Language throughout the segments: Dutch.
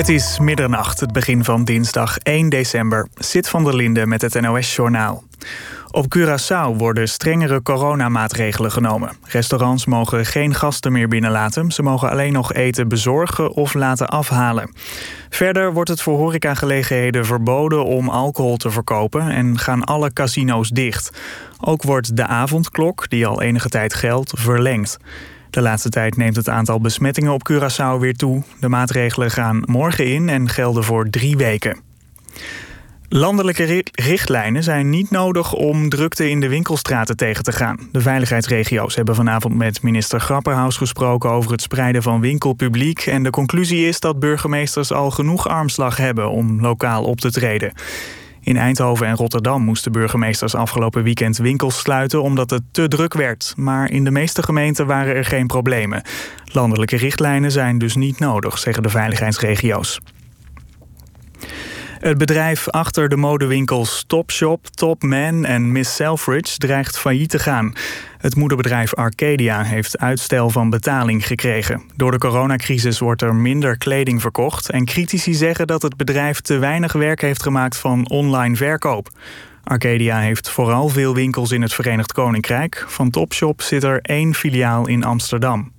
Het is middernacht, het begin van dinsdag 1 december. Zit van der Linde met het NOS-journaal. Op Curaçao worden strengere coronamaatregelen genomen. Restaurants mogen geen gasten meer binnenlaten. Ze mogen alleen nog eten bezorgen of laten afhalen. Verder wordt het voor horecagelegenheden verboden om alcohol te verkopen... en gaan alle casino's dicht. Ook wordt de avondklok, die al enige tijd geldt, verlengd. De laatste tijd neemt het aantal besmettingen op Curaçao weer toe. De maatregelen gaan morgen in en gelden voor drie weken. Landelijke richtlijnen zijn niet nodig om drukte in de winkelstraten tegen te gaan. De veiligheidsregio's hebben vanavond met minister Grapperhaus gesproken over het spreiden van winkelpubliek. En de conclusie is dat burgemeesters al genoeg armslag hebben om lokaal op te treden. In Eindhoven en Rotterdam moesten burgemeesters afgelopen weekend winkels sluiten omdat het te druk werd. Maar in de meeste gemeenten waren er geen problemen. Landelijke richtlijnen zijn dus niet nodig, zeggen de veiligheidsregio's. Het bedrijf achter de modewinkels Topshop, Topman en Miss Selfridge dreigt failliet te gaan. Het moederbedrijf Arcadia heeft uitstel van betaling gekregen. Door de coronacrisis wordt er minder kleding verkocht en critici zeggen dat het bedrijf te weinig werk heeft gemaakt van online verkoop. Arcadia heeft vooral veel winkels in het Verenigd Koninkrijk. Van Topshop zit er één filiaal in Amsterdam.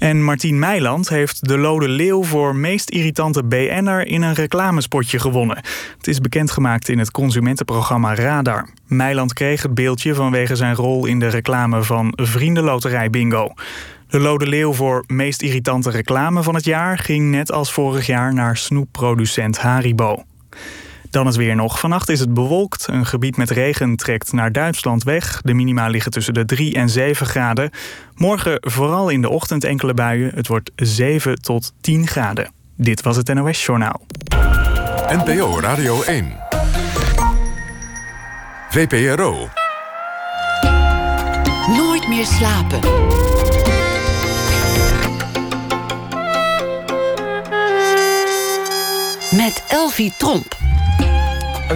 En Martien Meiland heeft de Lode Leeuw voor meest irritante BN'er in een reclamespotje gewonnen. Het is bekendgemaakt in het consumentenprogramma Radar. Meiland kreeg het beeldje vanwege zijn rol in de reclame van Vriendenloterij Bingo. De Lode Leeuw voor meest irritante reclame van het jaar ging net als vorig jaar naar snoepproducent Haribo. Dan is weer nog. Vannacht is het bewolkt. Een gebied met regen trekt naar Duitsland weg. De minima liggen tussen de 3 en 7 graden. Morgen vooral in de ochtend enkele buien. Het wordt 7 tot 10 graden. Dit was het NOS Journaal. NPO Radio 1. VPRO. Nooit meer slapen. Met Elvie Tromp.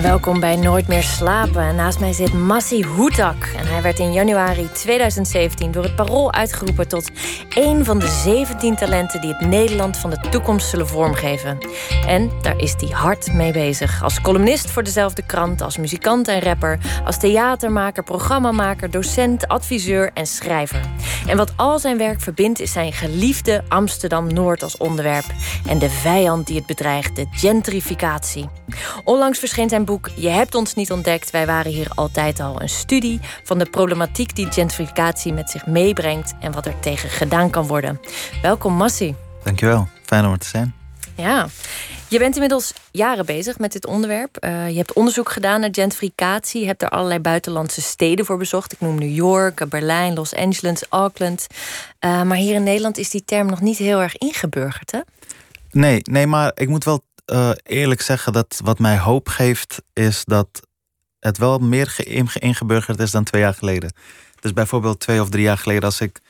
Welkom bij Nooit meer slapen. Naast mij zit Massi Hoetak. En hij werd in januari 2017 door het Parool uitgeroepen tot een van de 17 talenten die het Nederland van de toekomst zullen vormgeven. En daar is hij hard mee bezig. Als columnist voor dezelfde krant, als muzikant en rapper, als theatermaker, programmamaker, docent, adviseur en schrijver. En wat al zijn werk verbindt is zijn geliefde Amsterdam Noord als onderwerp en de vijand die het bedreigt, de gentrificatie. Onlangs verscheen zijn boek Je hebt ons niet ontdekt. Wij waren hier altijd al. Een studie van de problematiek die gentrificatie met zich meebrengt en wat er tegen gedaan kan worden. Welkom, Massi. Dankjewel. Fijn om er te zijn. Ja. Je bent inmiddels jaren bezig met dit onderwerp. Uh, je hebt onderzoek gedaan naar gentrificatie. Je hebt er allerlei buitenlandse steden voor bezocht. Ik noem New York, Berlijn, Los Angeles, Auckland. Uh, maar hier in Nederland is die term nog niet heel erg ingeburgerd, hè? Nee, nee maar ik moet wel uh, eerlijk zeggen dat wat mij hoop geeft, is dat het wel meer ingeburgerd is dan twee jaar geleden. Dus bijvoorbeeld twee of drie jaar geleden, als ik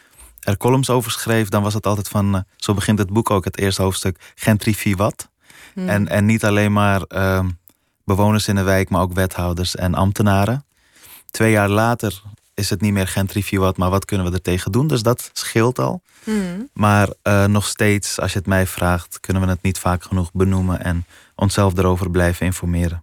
er columns over schreef, dan was het altijd van, uh, zo begint het boek ook, het eerste hoofdstuk, gentrifie wat. Hmm. En, en niet alleen maar uh, bewoners in de wijk, maar ook wethouders en ambtenaren. Twee jaar later is het niet meer gentrifie wat, maar wat kunnen we er tegen doen? Dus dat scheelt al. Hmm. Maar uh, nog steeds, als je het mij vraagt, kunnen we het niet vaak genoeg benoemen en onszelf erover blijven informeren.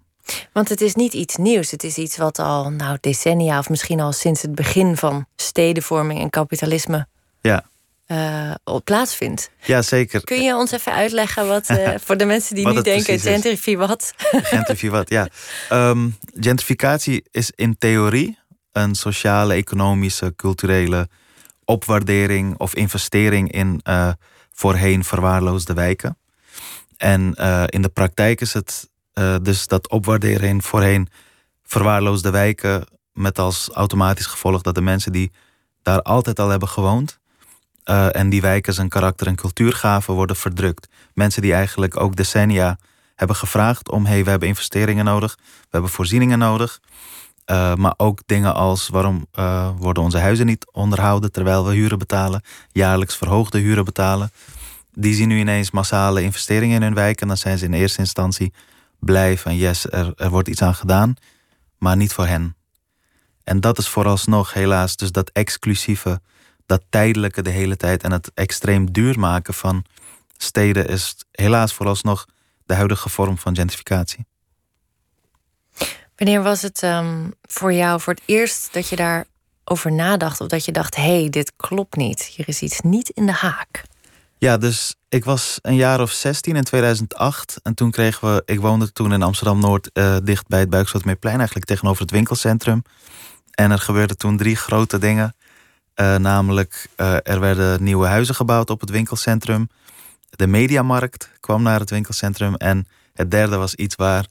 Want het is niet iets nieuws. Het is iets wat al nou, decennia of misschien al sinds het begin van stedenvorming en kapitalisme ja. Uh, plaatsvindt. Ja, zeker. Kun je ons even uitleggen wat uh, voor de mensen die nu denken: gentrifie wat? gentrifie wat, ja. Um, gentrificatie is in theorie een sociale, economische, culturele opwaardering of investering in uh, voorheen verwaarloosde wijken. En uh, in de praktijk is het uh, dus dat opwaarderen in voorheen verwaarloosde wijken met als automatisch gevolg dat de mensen die daar altijd al hebben gewoond en die wijken zijn karakter en cultuur gaven worden verdrukt. Mensen die eigenlijk ook decennia hebben gevraagd om hey, we hebben investeringen nodig, we hebben voorzieningen nodig. Uh, maar ook dingen als waarom uh, worden onze huizen niet onderhouden terwijl we huren betalen, jaarlijks verhoogde huren betalen. Die zien nu ineens massale investeringen in hun wijk en dan zijn ze in eerste instantie blij van yes, er, er wordt iets aan gedaan, maar niet voor hen. En dat is vooralsnog helaas dus dat exclusieve, dat tijdelijke de hele tijd en het extreem duur maken van steden is helaas vooralsnog de huidige vorm van gentrificatie. Wanneer was het ehm, voor jou voor het eerst dat je daarover nadacht? Of dat je dacht, hé, hey, dit klopt niet. Hier is iets niet in de haak. Ja, dus ik was een jaar of 16 in 2008. En toen kregen we, ik woonde toen in Amsterdam-Noord, uh, dicht bij het Buikslotermeerplein, eigenlijk tegenover het winkelcentrum. En er gebeurden toen drie grote dingen. Uh, namelijk, uh, er werden nieuwe huizen gebouwd op het winkelcentrum. De mediamarkt kwam naar het winkelcentrum. En het derde was iets waar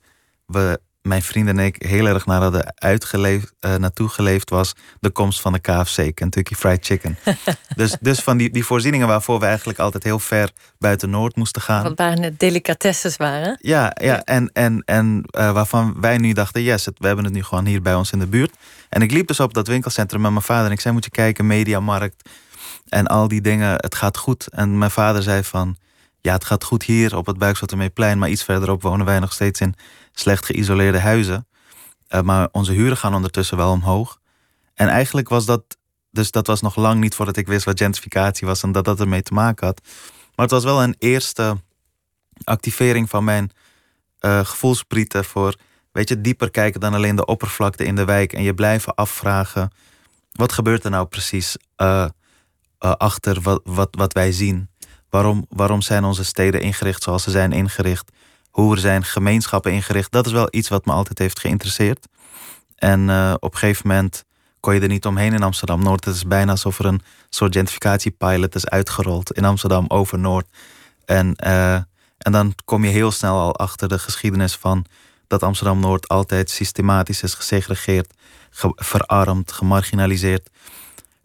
we mijn vrienden en ik heel erg naar hadden uitgeleefd, uh, naartoe geleefd, was de komst van de KFC, Kentucky Fried Chicken. dus, dus van die, die voorzieningen waarvoor we eigenlijk altijd heel ver buiten Noord moesten gaan. Wat bijna delicatesses waren. Ja, ja en, en, en uh, waarvan wij nu dachten, yes, het, we hebben het nu gewoon hier bij ons in de buurt. En ik liep dus op dat winkelcentrum met mijn vader en ik zei, moet je kijken, Mediamarkt en al die dingen, het gaat goed. En mijn vader zei van, ja, het gaat goed hier op het Buikslotermeerplein, maar iets verderop wonen wij nog steeds in slecht geïsoleerde huizen. Uh, maar onze huren gaan ondertussen wel omhoog. En eigenlijk was dat, dus dat was nog lang niet voordat ik wist wat gentrificatie was en dat dat ermee te maken had. Maar het was wel een eerste activering van mijn uh, gevoelsprieten voor, weet je, dieper kijken dan alleen de oppervlakte in de wijk en je blijven afvragen, wat gebeurt er nou precies uh, achter wat, wat, wat wij zien? Waarom, waarom zijn onze steden ingericht zoals ze zijn ingericht? Hoe er zijn gemeenschappen ingericht? Dat is wel iets wat me altijd heeft geïnteresseerd. En uh, op een gegeven moment kon je er niet omheen in Amsterdam Noord. Het is bijna alsof er een soort gentrificatiepilot is uitgerold in Amsterdam over Noord. En, uh, en dan kom je heel snel al achter de geschiedenis van dat Amsterdam Noord altijd systematisch is gesegregeerd, ge verarmd, gemarginaliseerd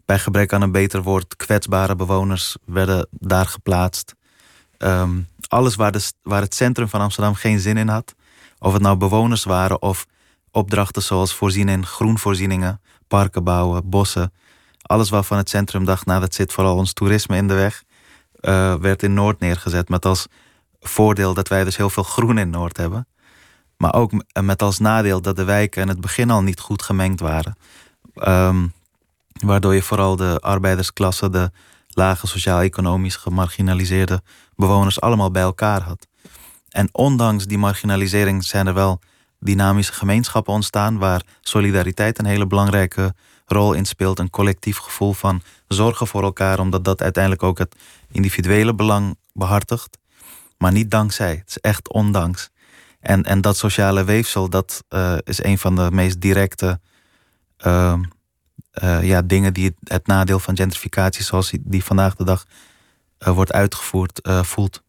bij gebrek aan een beter woord, kwetsbare bewoners werden daar geplaatst. Um, alles waar, waar het centrum van Amsterdam geen zin in had. Of het nou bewoners waren of opdrachten zoals voorzien in groenvoorzieningen, parken bouwen, bossen. Alles waarvan het centrum dacht, nou dat zit vooral ons toerisme in de weg, uh, werd in Noord neergezet. Met als voordeel dat wij dus heel veel groen in Noord hebben. Maar ook met als nadeel dat de wijken in het begin al niet goed gemengd waren. Um, Waardoor je vooral de arbeidersklasse, de lage sociaal-economisch gemarginaliseerde bewoners allemaal bij elkaar had. En ondanks die marginalisering zijn er wel dynamische gemeenschappen ontstaan waar solidariteit een hele belangrijke rol in speelt. Een collectief gevoel van zorgen voor elkaar, omdat dat uiteindelijk ook het individuele belang behartigt. Maar niet dankzij, het is echt ondanks. En, en dat sociale weefsel, dat uh, is een van de meest directe uh, uh, ja, dingen die het, nadeel van gentrificatie, zoals die, vandaag de dag uh, wordt uitgevoerd, uh, voelt.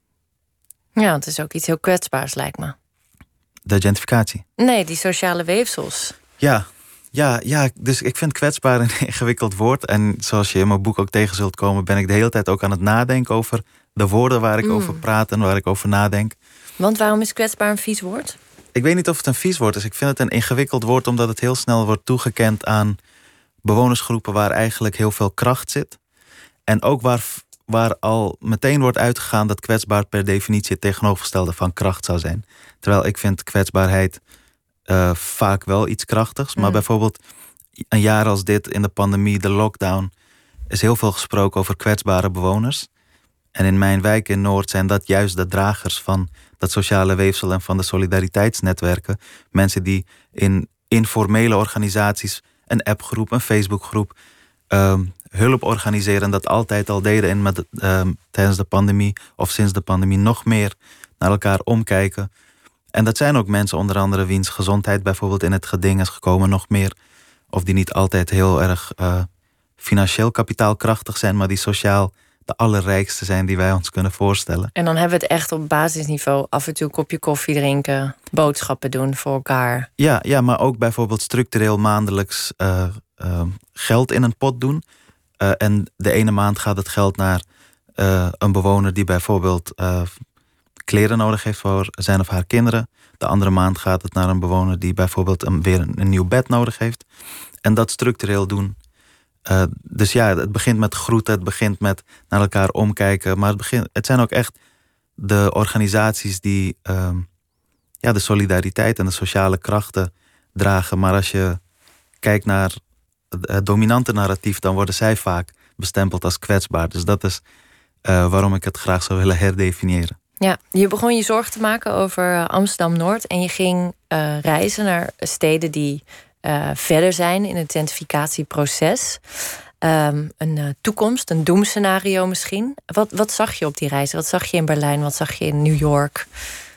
Ja, het is ook iets heel kwetsbaars, lijkt me. De gentrificatie? Nee, die sociale weefsels. Ja, ja, ja, dus ik vind kwetsbaar een ingewikkeld woord. En zoals je in mijn boek ook tegen zult komen, ben ik de hele tijd ook aan het nadenken over de woorden waar ik mm. over praat en waar ik over nadenk. Want waarom is kwetsbaar een vies woord? Ik weet niet of het een vies woord is. Ik vind het een ingewikkeld woord omdat het heel snel wordt toegekend aan bewonersgroepen waar eigenlijk heel veel kracht zit. En ook waar, waar al meteen wordt uitgegaan dat kwetsbaar per definitie het tegenovergestelde van kracht zou zijn. Terwijl ik vind kwetsbaarheid uh, vaak wel iets krachtigs. Maar mm. bijvoorbeeld een jaar als dit in de pandemie, de lockdown, is heel veel gesproken over kwetsbare bewoners. En in mijn wijk in Noord zijn dat juist de dragers van dat sociale weefsel en van de solidariteitsnetwerken. Mensen die in informele organisaties een appgroep, een Facebookgroep, um, hulp organiseren. Dat altijd al deden en met, um, tijdens de pandemie of sinds de pandemie nog meer naar elkaar omkijken. En dat zijn ook mensen, onder andere wiens gezondheid bijvoorbeeld in het geding is gekomen, nog meer. Of die niet altijd heel erg uh, financieel kapitaalkrachtig zijn, maar die sociaal de allerrijkste zijn die wij ons kunnen voorstellen. En dan hebben we het echt op basisniveau af en toe een kopje koffie drinken, boodschappen doen voor elkaar. Ja, ja maar ook bijvoorbeeld structureel maandelijks uh, uh, geld in een pot doen. Uh, en de ene maand gaat het geld naar een bewoner die bijvoorbeeld kleren nodig heeft voor zijn of haar kinderen. De andere maand gaat het naar een bewoner die bijvoorbeeld een, weer een, nieuw bed nodig heeft. En dat structureel doen dus ja, het begint met groeten, het begint met naar elkaar omkijken. Maar het, begint, het zijn ook echt de organisaties die uh, ja, de solidariteit en de sociale krachten dragen. Maar als je kijkt naar het dominante narratief, dan worden zij vaak bestempeld als kwetsbaar. Dus dat is eh, waarom ik het graag zou willen herdefiniëren. Ja, je begon je zorgen te maken over Amsterdam-Noord en je ging uh, reizen naar steden die uh, verder zijn in het identificatieproces. Um, een toekomst, een doemscenario misschien. Wat, wat zag je op die reizen? Wat zag je in Berlijn? Wat zag je in New York?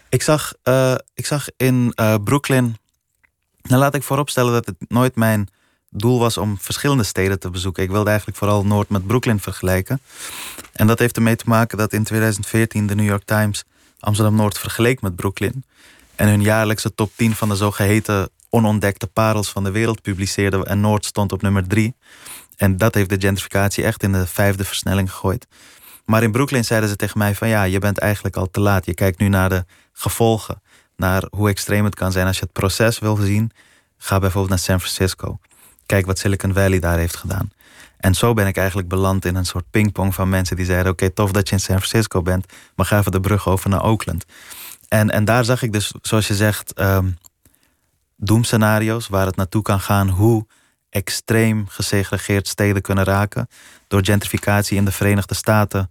Ik zag, ik zag in Brooklyn. Nou, laat ik vooropstellen dat het nooit mijn doel was om verschillende steden te bezoeken. Ik wilde eigenlijk vooral Noord met Brooklyn vergelijken. En dat heeft ermee te maken dat in 2014 de New York Times Amsterdam Noord vergeleek met Brooklyn. En hun jaarlijkse top 10 van de zogeheten onontdekte parels van de wereld publiceerde. En Noord stond op nummer 3. En dat heeft de gentrificatie echt in de vijfde versnelling gegooid. Maar in Brooklyn zeiden ze tegen mij van ja, je bent eigenlijk al te laat. Je kijkt nu naar de gevolgen. Naar hoe extreem het kan zijn. Als je het proces wil zien, ga bijvoorbeeld naar San Francisco. Kijk wat Silicon Valley daar heeft gedaan. En zo ben ik eigenlijk beland in een soort pingpong van mensen die zeiden: Oké, tof dat je in San Francisco bent, maar ga even de brug over naar Oakland. En, en daar zag ik dus, zoals je zegt, um, doemscenario's waar het naartoe kan gaan, hoe extreem gesegregeerd steden kunnen raken. Door gentrificatie in de Verenigde Staten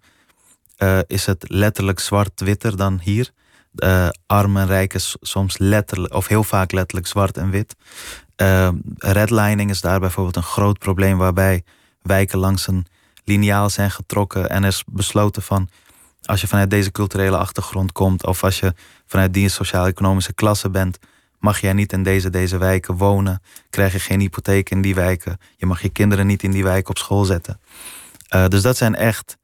uh, is het letterlijk zwart-witter dan hier. Uh, armen en soms letterlijk, of heel vaak letterlijk zwart en wit. Uh, redlining is daar bijvoorbeeld een groot probleem waarbij wijken langs een liniaal zijn getrokken en er is besloten van als je vanuit deze culturele achtergrond komt of als je vanuit die sociaal-economische klasse bent, mag jij niet in deze, deze wijken wonen, krijg je geen hypotheek in die wijken, je mag je kinderen niet in die wijken op school zetten. Uh, dus dat zijn echt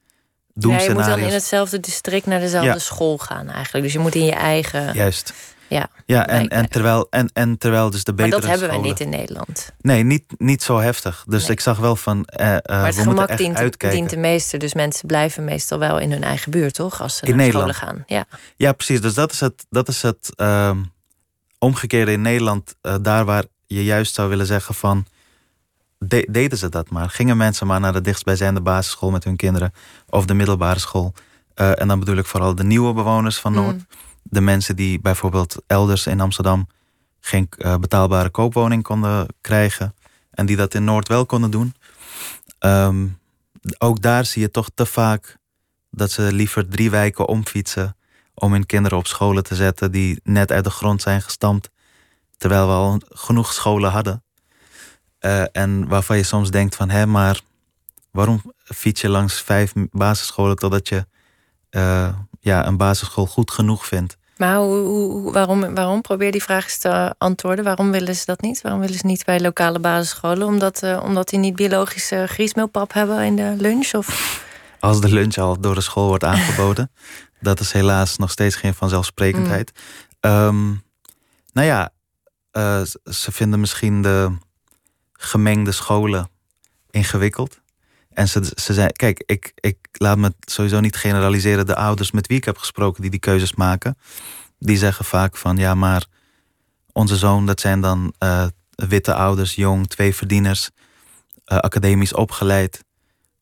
doemscenario's. Ja, je moet dan in hetzelfde district naar dezelfde ja. school gaan eigenlijk. Dus je moet in je eigen... Juist. Ja, ja en, en, terwijl, en, en terwijl dus de betere Maar dat hebben scholen... wij niet in Nederland. Nee, niet, niet zo heftig. Dus Nee. ik zag wel van, eh, eh, maar het we moeten gemak echt dient, uitkijken. dient de meeste. Dus mensen blijven meestal wel in hun eigen buurt, toch? Als ze In naar Nederland. scholen gaan. Ja. Ja, precies. Dus dat is het, dat is het ehm, omgekeerde in Nederland. eh, daar waar je juist zou willen zeggen van... de- deden ze dat maar. Gingen mensen maar naar de dichtstbijzijnde basisschool met hun kinderen. Of de middelbare school. En dan bedoel ik vooral de nieuwe bewoners van Noord. Mm. De mensen die bijvoorbeeld elders in Amsterdam... geen eh, betaalbare koopwoning konden krijgen. En die dat in Noord wel konden doen. Ehm, ook daar zie je toch te vaak dat ze liever drie wijken omfietsen om hun kinderen op scholen te zetten die net uit de grond zijn gestampt, terwijl we al genoeg scholen hadden. Eh, en waarvan je soms denkt van, hé, maar waarom fiets je langs vijf basisscholen totdat je eh, ja, een basisschool goed genoeg vindt? Maar hoe, waarom, waarom? Probeer die vraag eens te antwoorden. Waarom willen ze dat niet? Waarom willen ze niet bij lokale basisscholen? Omdat, eh, omdat die niet biologische griesmeelpap hebben in de lunch? Of... Als de lunch al door de school wordt aangeboden. dat is helaas nog steeds geen vanzelfsprekendheid. Ehm, nou ja, eh, ze vinden misschien de gemengde scholen ingewikkeld. En ze, ze zijn, kijk, ik, ik laat me sowieso niet generaliseren. De ouders met wie ik heb gesproken die die keuzes maken, die zeggen vaak van ja, maar onze zoon, dat zijn dan eh, witte ouders, jong, twee verdieners, eh, academisch opgeleid.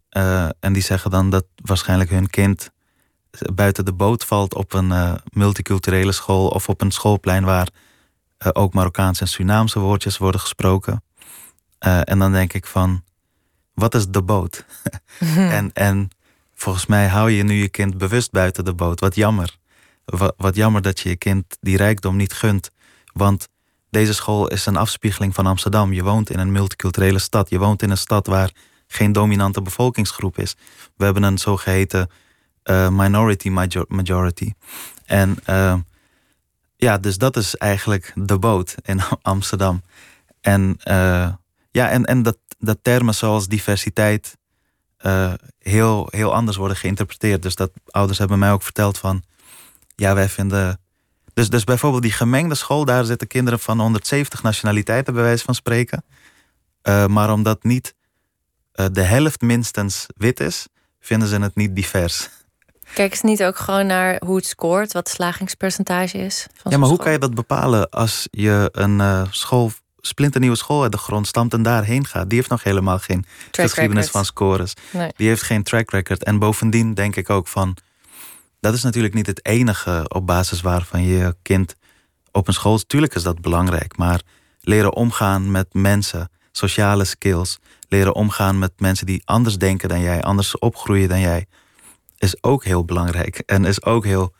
Eh, en die zeggen dan dat waarschijnlijk hun kind buiten de boot valt op een multiculturele school of op een schoolplein waar ook Marokkaanse en Surinaamse woordjes worden gesproken. En dan denk ik van, wat is de boot? en, en volgens mij hou je nu je kind bewust buiten de boot. Wat jammer. Wat, wat jammer dat je je kind die rijkdom niet gunt. Want deze school is een afspiegeling van Amsterdam. Je woont in een multiculturele stad. Je woont in een stad waar geen dominante bevolkingsgroep is. We hebben een zogeheten eh, minority major- majority. En eh, ja, dus dat is eigenlijk de boot in Amsterdam. En eh, ja, en, en dat, dat termen zoals diversiteit eh, heel, heel anders worden geïnterpreteerd. Dus dat ouders hebben mij ook verteld van, ja, wij vinden. Dus, dus bijvoorbeeld die gemengde school, daar zitten kinderen van 170 nationaliteiten, bij wijze van spreken. Eh, maar omdat niet eh, de helft minstens wit is, vinden ze het niet divers. Kijk eens niet ook gewoon naar hoe het scoort, wat het slagingspercentage is. Van Ja, maar hoe kan je dat bepalen als je een school, splinternieuwe school uit de grond stampt en daarheen gaat? Die heeft nog helemaal geen Track geschiedenis record. van scores. Nee. Die heeft geen track record. En bovendien denk ik ook van, dat is natuurlijk niet het enige op basis waarvan je je kind op een school. Tuurlijk is dat belangrijk, maar leren omgaan met mensen, sociale skills, leren omgaan met mensen die anders denken dan jij, anders opgroeien dan jij. is ook heel belangrijk. En is ook heel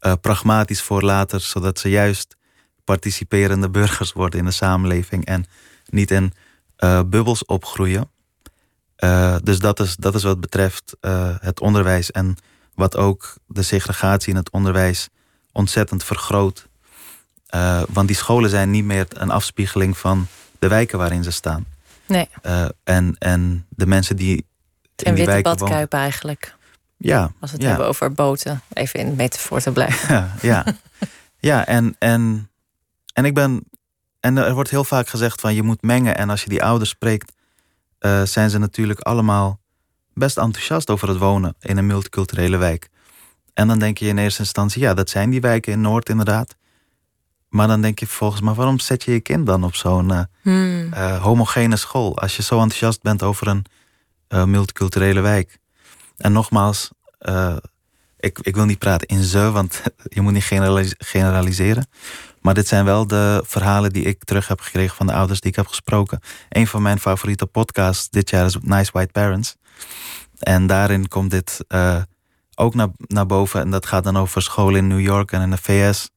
uh, pragmatisch voor later, zodat ze juist participerende burgers worden in de samenleving en niet in uh, bubbels opgroeien. Uh, dus dat is, dat is wat betreft het onderwijs en wat ook de segregatie in het onderwijs ontzettend vergroot. want die scholen zijn niet meer een afspiegeling van de wijken waarin ze staan. Nee. en, en de mensen die. in die witte badkuipen eigenlijk. Ja. Als we het ja. hebben over boten, even in metafoor te blijven. Ja, ja. ja en, en, en ik ben. En er wordt heel vaak gezegd van je moet mengen. En als je die ouders spreekt, uh, zijn ze natuurlijk allemaal best enthousiast over het wonen in een multiculturele wijk. En dan denk je in eerste instantie, ja, dat zijn die wijken in Noord inderdaad. Maar dan denk je vervolgens, maar waarom zet je je kind dan op zo'n uh, hmm. uh, homogene school? Als je zo enthousiast bent over een multiculturele wijk. En nogmaals, ik, ik wil niet praten in ze, want je moet niet generaliseren. Maar dit zijn wel de verhalen die ik terug heb gekregen van de ouders die ik heb gesproken. Een van mijn favoriete podcasts dit jaar is Nice White Parents. En daarin komt dit uh, ook naar, naar boven. En dat gaat dan over scholen in New York en in de VS.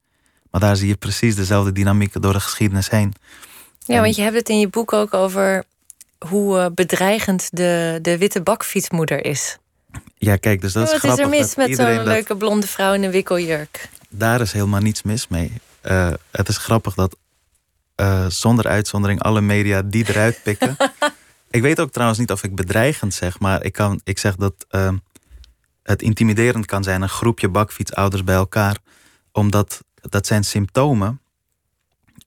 Maar daar zie je precies dezelfde dynamiek door de geschiedenis heen. Ja, want je hebt het in je boek ook over hoe uh, bedreigend de, de witte bakfietsmoeder is. Ja, kijk, dus dat is Wat grappig. Wat is er mis met zo'n leuke blonde vrouw in een wikkeljurk? Daar is helemaal niets mis mee. Uh, het is grappig dat uh, zonder uitzondering alle media die eruit pikken. ik weet ook trouwens niet of ik bedreigend zeg, maar ik, kan, ik zeg dat uh, het intimiderend kan zijn, een groepje bakfietsouders bij elkaar. Omdat dat zijn symptomen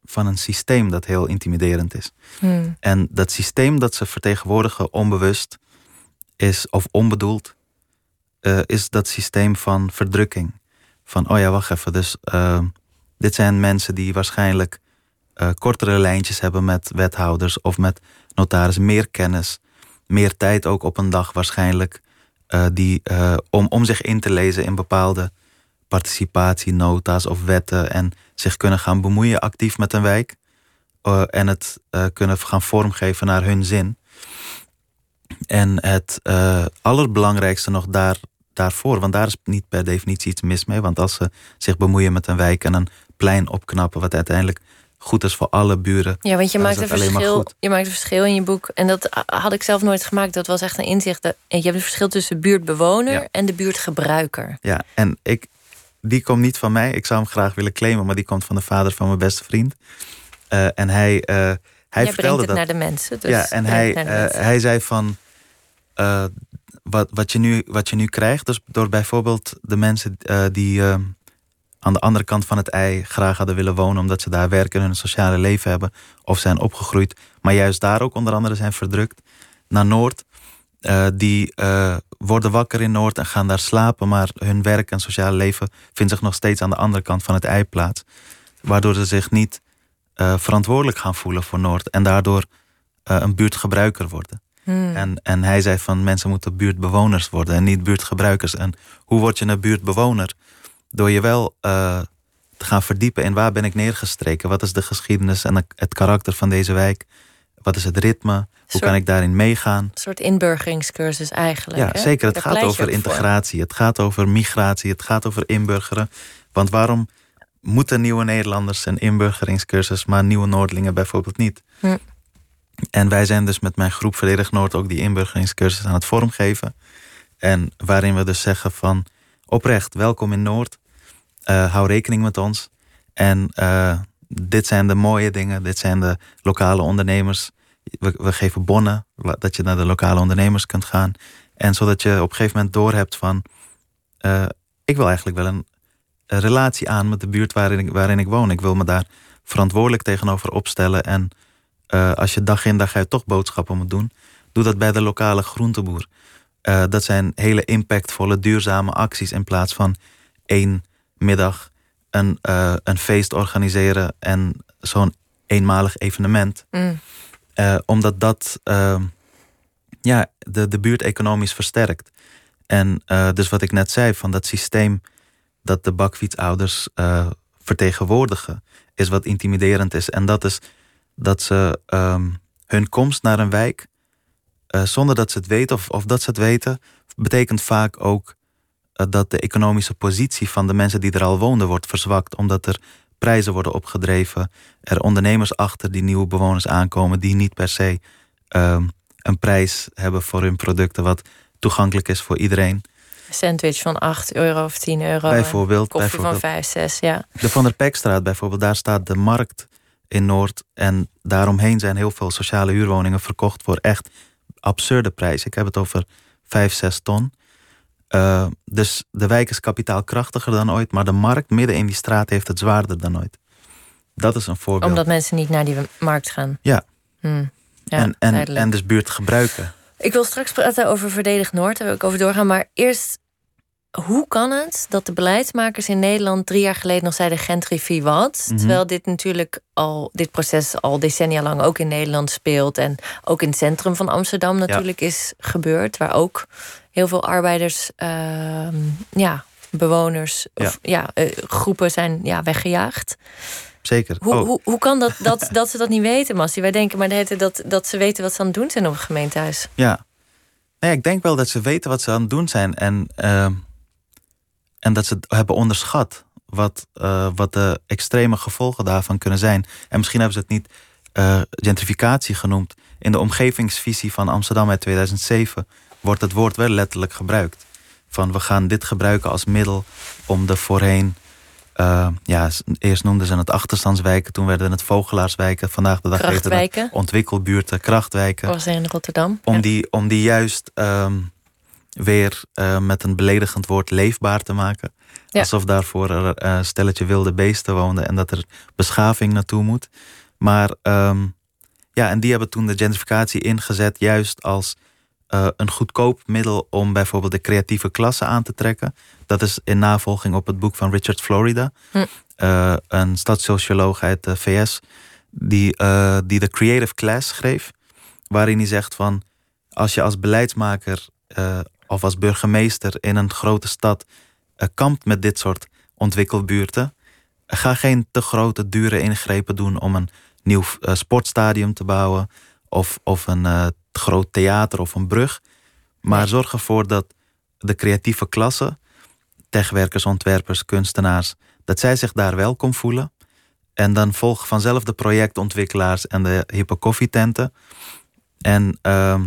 van een systeem dat heel intimiderend is. Hmm. En dat systeem dat ze vertegenwoordigen onbewust is, of onbedoeld, uh, is dat systeem van verdrukking. Van, oh ja, wacht even, dus uh, dit zijn mensen die waarschijnlijk uh, kortere lijntjes hebben met wethouders of met notaris, meer kennis, meer tijd ook op een dag waarschijnlijk, die, om, om zich in te lezen in bepaalde participatienota's of wetten en zich kunnen gaan bemoeien actief met een wijk en het kunnen gaan vormgeven naar hun zin. En het allerbelangrijkste nog daar, daarvoor, want daar is niet per definitie iets mis mee. Want als ze zich bemoeien met een wijk en een plein opknappen, wat uiteindelijk goed is voor alle buren. Ja, want je maakt, een verschil, je maakt een verschil in je boek. En dat had ik zelf nooit gemaakt. Dat was echt een inzicht. Dat, je hebt een verschil tussen buurtbewoner ja. en de buurtgebruiker. Ja, en ik, die komt niet van mij. Ik zou hem graag willen claimen, maar die komt van de vader van mijn beste vriend. Uh, en hij. Uh, hij Jij vertelde het dat. naar de mensen. Dus ja, en hij, uh, hij zei van. Wat, wat, je nu, wat je nu krijgt, dus door bijvoorbeeld de mensen die aan de andere kant van het ei graag hadden willen wonen, omdat ze daar werken en hun sociale leven hebben, of zijn opgegroeid, maar juist daar ook onder andere zijn verdrukt, naar Noord. die worden wakker in Noord en gaan daar slapen, maar hun werk en sociale leven vindt zich nog steeds aan de andere kant van het ei plaats. Waardoor ze zich niet verantwoordelijk gaan voelen voor Noord en daardoor een buurtgebruiker worden. Hmm. En, en hij zei van mensen moeten buurtbewoners worden en niet buurtgebruikers. En hoe word je een buurtbewoner? Door je wel uh, te gaan verdiepen in waar ben ik neergestreken? Wat is de geschiedenis en het karakter van deze wijk? Wat is het ritme? Hoe soort, kan ik daarin meegaan? Een soort inburgeringscursus eigenlijk. Ja, hè? zeker. Het Daar gaat over voor. integratie. Het gaat over migratie. Het gaat over inburgeren. Want waarom moeten nieuwe Nederlanders een inburgeringscursus, maar nieuwe Noordelingen bijvoorbeeld niet? Hm. En wij zijn dus met mijn groep Verdedig Noord ook die inburgeringscursus aan het vormgeven. En waarin we dus zeggen van oprecht, welkom in Noord. Uh, hou rekening met ons. En uh, dit zijn de mooie dingen, dit zijn de lokale ondernemers. We, we geven bonnen, dat je naar de lokale ondernemers kunt gaan. En zodat je op een gegeven moment doorhebt van... Uh, ik wil eigenlijk wel een, relatie aan met de buurt waarin ik, waarin ik woon. Ik wil me daar verantwoordelijk tegenover opstellen en... Als je dag in dag uit toch boodschappen moet doen, doe dat bij de lokale groenteboer. Dat zijn hele impactvolle, duurzame acties in plaats van één middag een, uh, een feest organiseren en zo'n eenmalig evenement. Mm. omdat dat ja, de, de buurt economisch versterkt. En dus wat ik net zei, van dat systeem dat de bakfietsouders vertegenwoordigen, is wat intimiderend is. En dat is dat ze um, hun komst naar een wijk, zonder dat ze het weten of, of dat ze het weten, betekent vaak ook eh, dat de economische positie van de mensen die er al woonden wordt verzwakt, omdat er prijzen worden opgedreven. Er ondernemers achter die nieuwe bewoners aankomen, die niet per se ehm, een prijs hebben voor hun producten, wat toegankelijk is voor iedereen. Een sandwich van 8 euro of 10 euro. Bijvoorbeeld. Koffie bijvoorbeeld. van 5, 6, ja. De Van der Pekstraat bijvoorbeeld, daar staat de markt in Noord. En daaromheen zijn heel veel sociale huurwoningen verkocht voor echt absurde prijzen. Ik heb het over 5, 6 ton. Uh, dus de wijk is kapitaalkrachtiger dan ooit, maar de markt midden in die straat heeft het zwaarder dan ooit. Dat is een voorbeeld. Omdat mensen niet naar die markt gaan. Ja. Hmm. ja en, en, en dus buurt gebruiken. Ik wil straks praten over Verdedig Noord, daar wil ik over doorgaan. Maar eerst, hoe kan het dat de beleidsmakers in Nederland drie jaar geleden nog zeiden gentrifie wat? Mhm. Terwijl dit natuurlijk al, dit proces al decennia lang ook in Nederland speelt. En ook in het centrum van Amsterdam natuurlijk is gebeurd. Waar ook heel veel arbeiders, ehm, ja, bewoners, of ja, eh, groepen zijn ja, weggejaagd. Zeker. Hoe, Oh, hoe, hoe kan dat, dat, dat ze dat niet weten, Massie? Wij denken maar de dat, dat ze weten wat ze aan het doen zijn op het gemeentehuis. Ja. Nee, ik denk wel dat ze weten wat ze aan het doen zijn. En, ehm, en dat ze hebben onderschat. Wat, eh, wat de extreme gevolgen daarvan kunnen zijn. En misschien hebben ze het niet eh, gentrificatie genoemd. In de omgevingsvisie van Amsterdam uit 2007 wordt het woord wel letterlijk gebruikt. Van we gaan dit gebruiken als middel om de voorheen. eh, ja, eerst noemden ze het achterstandswijken, toen werden het vogelaarswijken. Vandaag de dag heet het ontwikkelbuurten, krachtwijken was in Rotterdam. om, Ja. die, om die juist ehm, weer eh, met een beledigend woord leefbaar te maken. Ja. Alsof daarvoor er een stelletje wilde beesten woonden en dat er beschaving naartoe moet. Maar ehm, ja, en die hebben toen de gentrificatie ingezet juist als eh, een goedkoop middel om bijvoorbeeld de creatieve klasse aan te trekken. Dat is in navolging op het boek van Richard Florida, Hm. een stadssocioloog uit de VS, die, die de Creative Class schreef waarin hij zegt van als je als beleidsmaker of als burgemeester in een grote stad eh, kampt met dit soort ontwikkelbuurten, ga geen te grote dure ingrepen doen om een nieuw eh, sportstadium te bouwen of, of een eh, groot theater of een brug. Maar zorg ervoor dat de creatieve klasse, techwerkers, ontwerpers, kunstenaars, dat zij zich daar welkom voelen. En dan volgen vanzelf de projectontwikkelaars en de hippe koffietenten. En, ehm,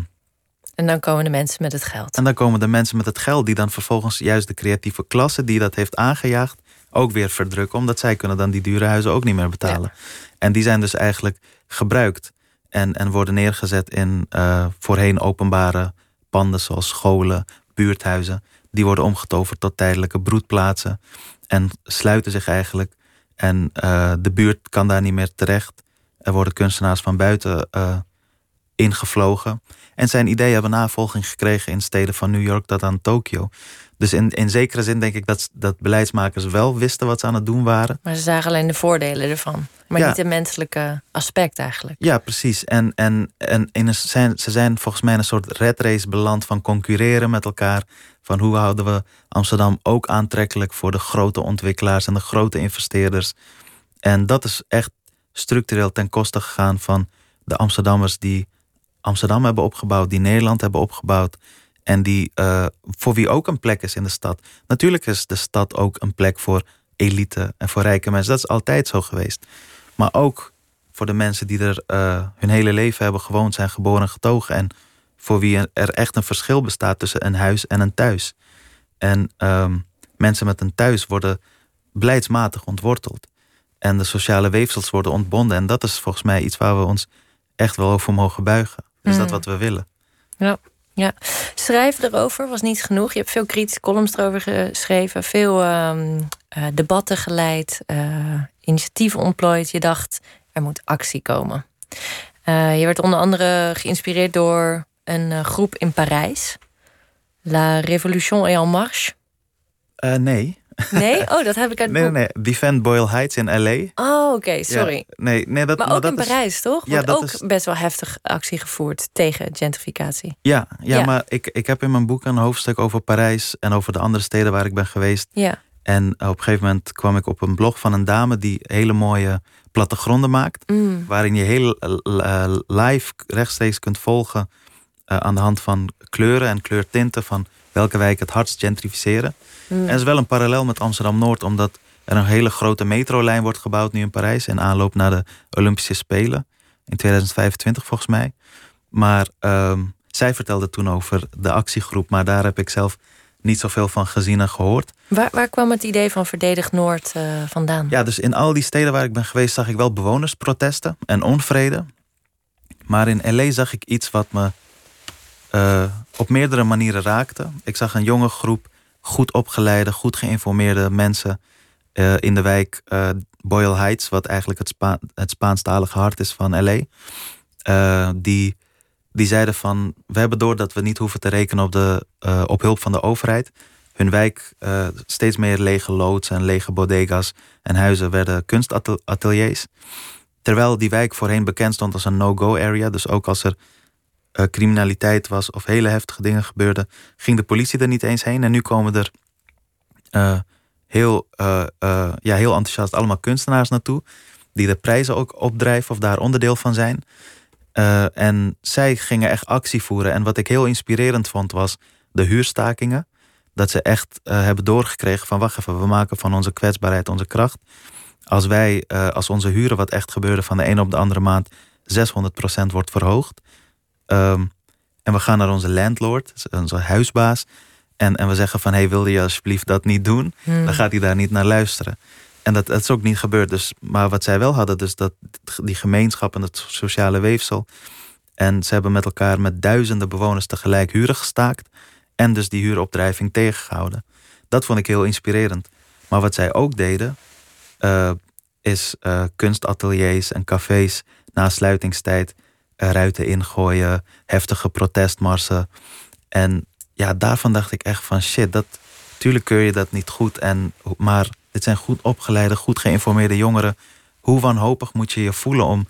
En dan komen de mensen met het geld. en dan komen de mensen met het geld die dan vervolgens juist de creatieve klasse die dat heeft aangejaagd ook weer verdrukken, omdat zij kunnen dan die dure huizen ook niet meer betalen. En die zijn dus eigenlijk gebruikt en, en worden neergezet in eh, voorheen openbare panden zoals scholen, buurthuizen. Die worden omgetoverd tot tijdelijke broedplaatsen en sluiten zich eigenlijk. En eh, de buurt kan daar niet meer terecht. Er worden kunstenaars van buiten eh, ingevlogen. En zijn ideeën hebben navolging gekregen in steden van New York tot aan Tokio. Dus in, in zekere zin denk ik dat, dat beleidsmakers wel wisten wat ze aan het doen waren. Maar ze zagen alleen de voordelen ervan. Maar Ja. niet het menselijke aspect eigenlijk. Ja, precies. En, en, en in een, zijn, ze zijn volgens mij in een soort red race beland van concurreren met elkaar. Van hoe houden we Amsterdam ook aantrekkelijk voor de grote ontwikkelaars en de grote investeerders. En dat is echt structureel ten koste gegaan van de Amsterdammers die Amsterdam hebben opgebouwd, die Nederland hebben opgebouwd. En die, eh, voor wie ook een plek is in de stad. Natuurlijk is de stad ook een plek voor elite en voor rijke mensen. Dat is altijd zo geweest. Maar ook voor de mensen die er eh, hun hele leven hebben gewoond, zijn geboren en getogen. En voor wie er echt een verschil bestaat tussen een huis en een thuis. En ehm, mensen met een thuis worden beleidsmatig ontworteld. En de sociale weefsels worden ontbonden. En dat is volgens mij iets waar we ons echt wel over mogen buigen. Is dat Mm. wat we willen? Ja. Schrijven erover was niet genoeg. Je hebt veel kritische columns erover geschreven. Veel ehm, eh, debatten geleid. eh, initiatieven ontplooid. Je dacht, er moet actie komen. Eh, je werd onder andere geïnspireerd door een groep in Parijs. La Révolution est en marche. Nee. Nee? Oh, dat heb ik uit Nee, nee, boek. nee. Defend Boyle Heights in L.A. Oh, oké, sorry. Ja, nee, nee, dat, Maar ook dat in is- Parijs, toch? Ja, dat ook is- best wel heftig actie gevoerd tegen gentrificatie. Ja, ja, Ja. maar ik, ik heb in mijn boek een hoofdstuk over Parijs en over de andere steden waar ik ben geweest. Ja. En op een gegeven moment kwam ik op een blog van een dame die hele mooie plattegronden maakt. Mm. Waarin je heel eh, live rechtstreeks kunt volgen eh, aan de hand van kleuren en kleurtinten van welke wijk het hardst gentrificeren. En er is wel een parallel met Amsterdam-Noord, omdat er een hele grote metrolijn wordt gebouwd nu in Parijs. In aanloop naar de Olympische Spelen in 2025 volgens mij. Maar ehm, zij vertelde toen over de actiegroep, maar daar heb ik zelf niet zoveel van gezien en gehoord. Waar, waar kwam het idee van Verdedig Noord eh, vandaan? Ja, dus in al die steden waar ik ben geweest zag ik wel bewonersprotesten en onvrede. Maar in LA zag ik iets wat me eh, op meerdere manieren raakte. Ik zag een jonge groep goed opgeleide, goed geïnformeerde mensen uh, in de wijk uh, Boyle Heights, wat eigenlijk het, Spa het Spaanstalige hart is van LA. die die zeiden van, we hebben door dat we niet hoeven te rekenen op, de, op hulp van de overheid. Hun wijk, steeds meer lege loods en lege bodegas en huizen werden kunstateliers. Terwijl die wijk voorheen bekend stond als een no-go area. Dus ook als er uh, criminaliteit was of hele heftige dingen gebeurden, ging de politie er niet eens heen. En nu komen er heel, ja, heel enthousiast allemaal kunstenaars naartoe. Die de prijzen ook opdrijven of daar onderdeel van zijn. En zij gingen echt actie voeren. En wat ik heel inspirerend vond was de huurstakingen. Dat ze echt hebben doorgekregen van wacht even, we maken van onze kwetsbaarheid onze kracht. Als wij, als onze huren, wat echt gebeurde van de ene op de andere maand, 600% wordt verhoogd. Um, en we gaan naar onze landlord, onze huisbaas. En, en we zeggen van, hey, wilde je alsjeblieft dat niet doen? Hmm. Dan gaat hij daar niet naar luisteren. En dat, dat is ook niet gebeurd. Dus, maar wat zij wel hadden, dus dat die gemeenschap en het sociale weefsel. En ze hebben met elkaar met duizenden bewoners tegelijk huren gestaakt. En dus die huuropdrijving tegengehouden. Dat vond ik heel inspirerend. Maar wat zij ook deden, uh, is uh, kunstateliers en cafés na sluitingstijd ruiten ingooien, heftige protestmarsen. En ja, daarvan dacht ik echt van shit, dat, tuurlijk keur je dat niet goed. En, maar dit zijn goed opgeleide, goed geïnformeerde jongeren. Hoe wanhopig moet je je voelen om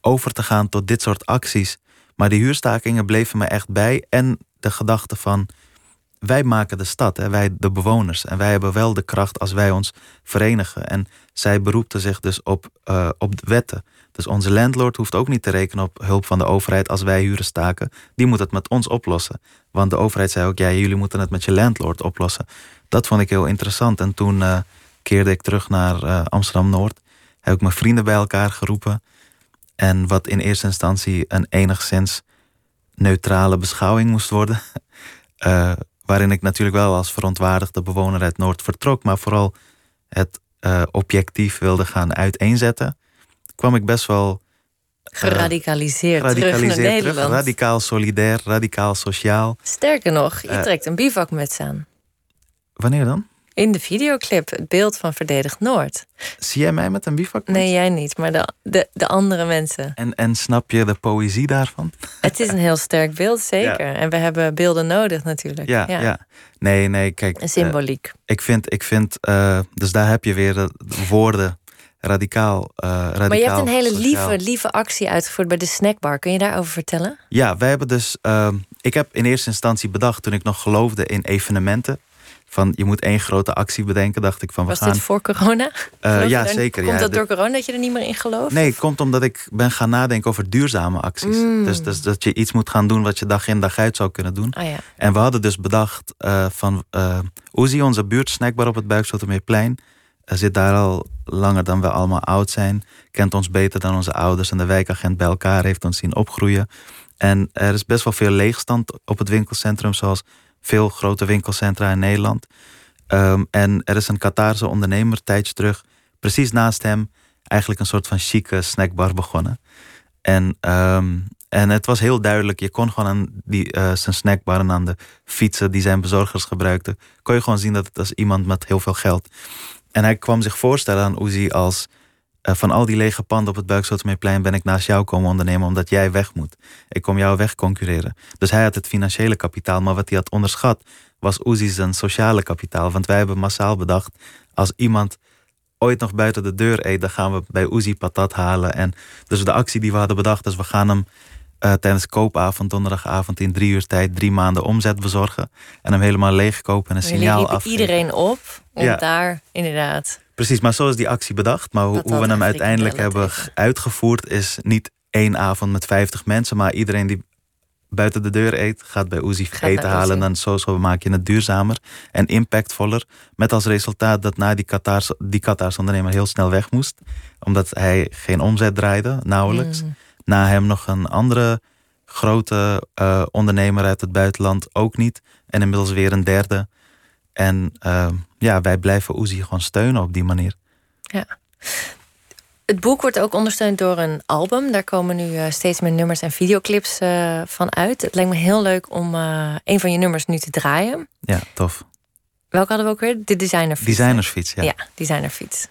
over te gaan tot dit soort acties? Maar die huurstakingen bleven me echt bij. En de gedachte van, wij maken de stad, hè, wij de bewoners. En wij hebben wel de kracht als wij ons verenigen. En zij beroepten zich dus op, uh, op wetten. Dus onze landlord hoeft ook niet te rekenen op hulp van de overheid als wij huren staken. Die moet het met ons oplossen. Want de overheid zei ook, ja, jullie moeten het met je landlord oplossen. Dat vond ik heel interessant. En toen uh, keerde ik terug naar uh, Amsterdam-Noord. Heb ik mijn vrienden bij elkaar geroepen. En wat in eerste instantie een enigszins neutrale beschouwing moest worden. Uh, waarin ik natuurlijk wel als verontwaardigde bewoner uit Noord vertrok. Maar vooral het objectief wilde gaan uiteenzetten. Kwam ik best wel... Geradicaliseerd, geradicaliseerd terug naar Nederland. Terug, radicaal solidair, radicaal sociaal. Sterker nog, je trekt een bivakmuts aan. Wanneer dan? In de videoclip, het beeld van Verdedigd Noord. Zie jij mij met een bivakmuts? Nee, jij niet, maar de, de, de andere mensen. En, en snap je de poëzie daarvan? Het is een heel sterk beeld, zeker. Ja. En we hebben beelden nodig natuurlijk. Ja, ja. ja. Nee, nee, kijk. Een symboliek. Uh, ik vind, ik vind uh, dus daar heb je weer de woorden radicaal, uh, radicaal. Maar je hebt een hele lieve, lieve actie uitgevoerd bij de snackbar. Kun je daarover vertellen? Ja, wij hebben dus. Uh, ik heb in eerste instantie bedacht toen ik nog geloofde in evenementen van je moet één grote actie bedenken, dacht ik van we Was gaan. dit voor corona? Uh, ja, zeker. Komt ja, dat door corona dat je er niet meer in gelooft? Nee, het komt omdat ik ben gaan nadenken over duurzame acties. Mm. Dus, dus dat je iets moet gaan doen wat je dag in dag uit zou kunnen doen. Oh, ja. En we hadden dus bedacht uh, van uh, Oezie, onze buurtsnackbar op het Buikslotermeerplein, zit daar al langer dan we allemaal oud zijn, kent ons beter dan onze ouders en de wijkagent bij elkaar heeft ons zien opgroeien. En er is best wel veel leegstand op het winkelcentrum, zoals veel grote winkelcentra in Nederland. Um, en er is een Qatarse ondernemer tijdens terug, precies naast hem, eigenlijk een soort van chique snackbar begonnen. En, um, en het was heel duidelijk, je kon gewoon aan die, uh, zijn snackbar en aan de fietsen die zijn bezorgers gebruikten, kon je gewoon zien dat het was iemand met heel veel geld. En hij kwam zich voorstellen aan Uzi als uh, van al die lege panden op het Buikslotermeerplein ben ik naast jou komen ondernemen omdat jij weg moet. Ik kom jou weg concurreren. Dus hij had het financiële kapitaal, maar wat hij had onderschat was Uzi zijn sociale kapitaal. Want wij hebben massaal bedacht, als iemand ooit nog buiten de deur eet, dan gaan we bij Uzi patat halen. En dus de actie die we hadden bedacht is, we gaan hem uh, tijdens koopavond, donderdagavond in drie uur tijd drie maanden omzet bezorgen. En hem helemaal leegkopen en een Jullie signaal af. iedereen op om ja. daar inderdaad. Precies, maar zo is die actie bedacht. Maar hoe, hoe we hem uiteindelijk hebben uitgevoerd, is niet één avond met 50 mensen, maar iedereen die buiten de deur eet, gaat bij Gaat eten halen. En zo, zo maak je het duurzamer en impactvoller. Met als resultaat dat na die Qatars, die Qatars ondernemer heel snel weg moest. Omdat hij geen omzet draaide, nauwelijks. Mm. Na hem nog een andere grote eh, ondernemer uit het buitenland ook niet. En inmiddels weer een derde. En eh, ja, wij blijven Uzi gewoon steunen op die manier. Het boek wordt ook ondersteund door een album. Daar komen nu eh, steeds meer nummers en videoclips eh, van uit. Het lijkt me heel leuk om een van je nummers nu te draaien. Ja, tof. Welke hadden we ook weer? De designerfiets. Designersfiets, ja. Ja, designerfiets.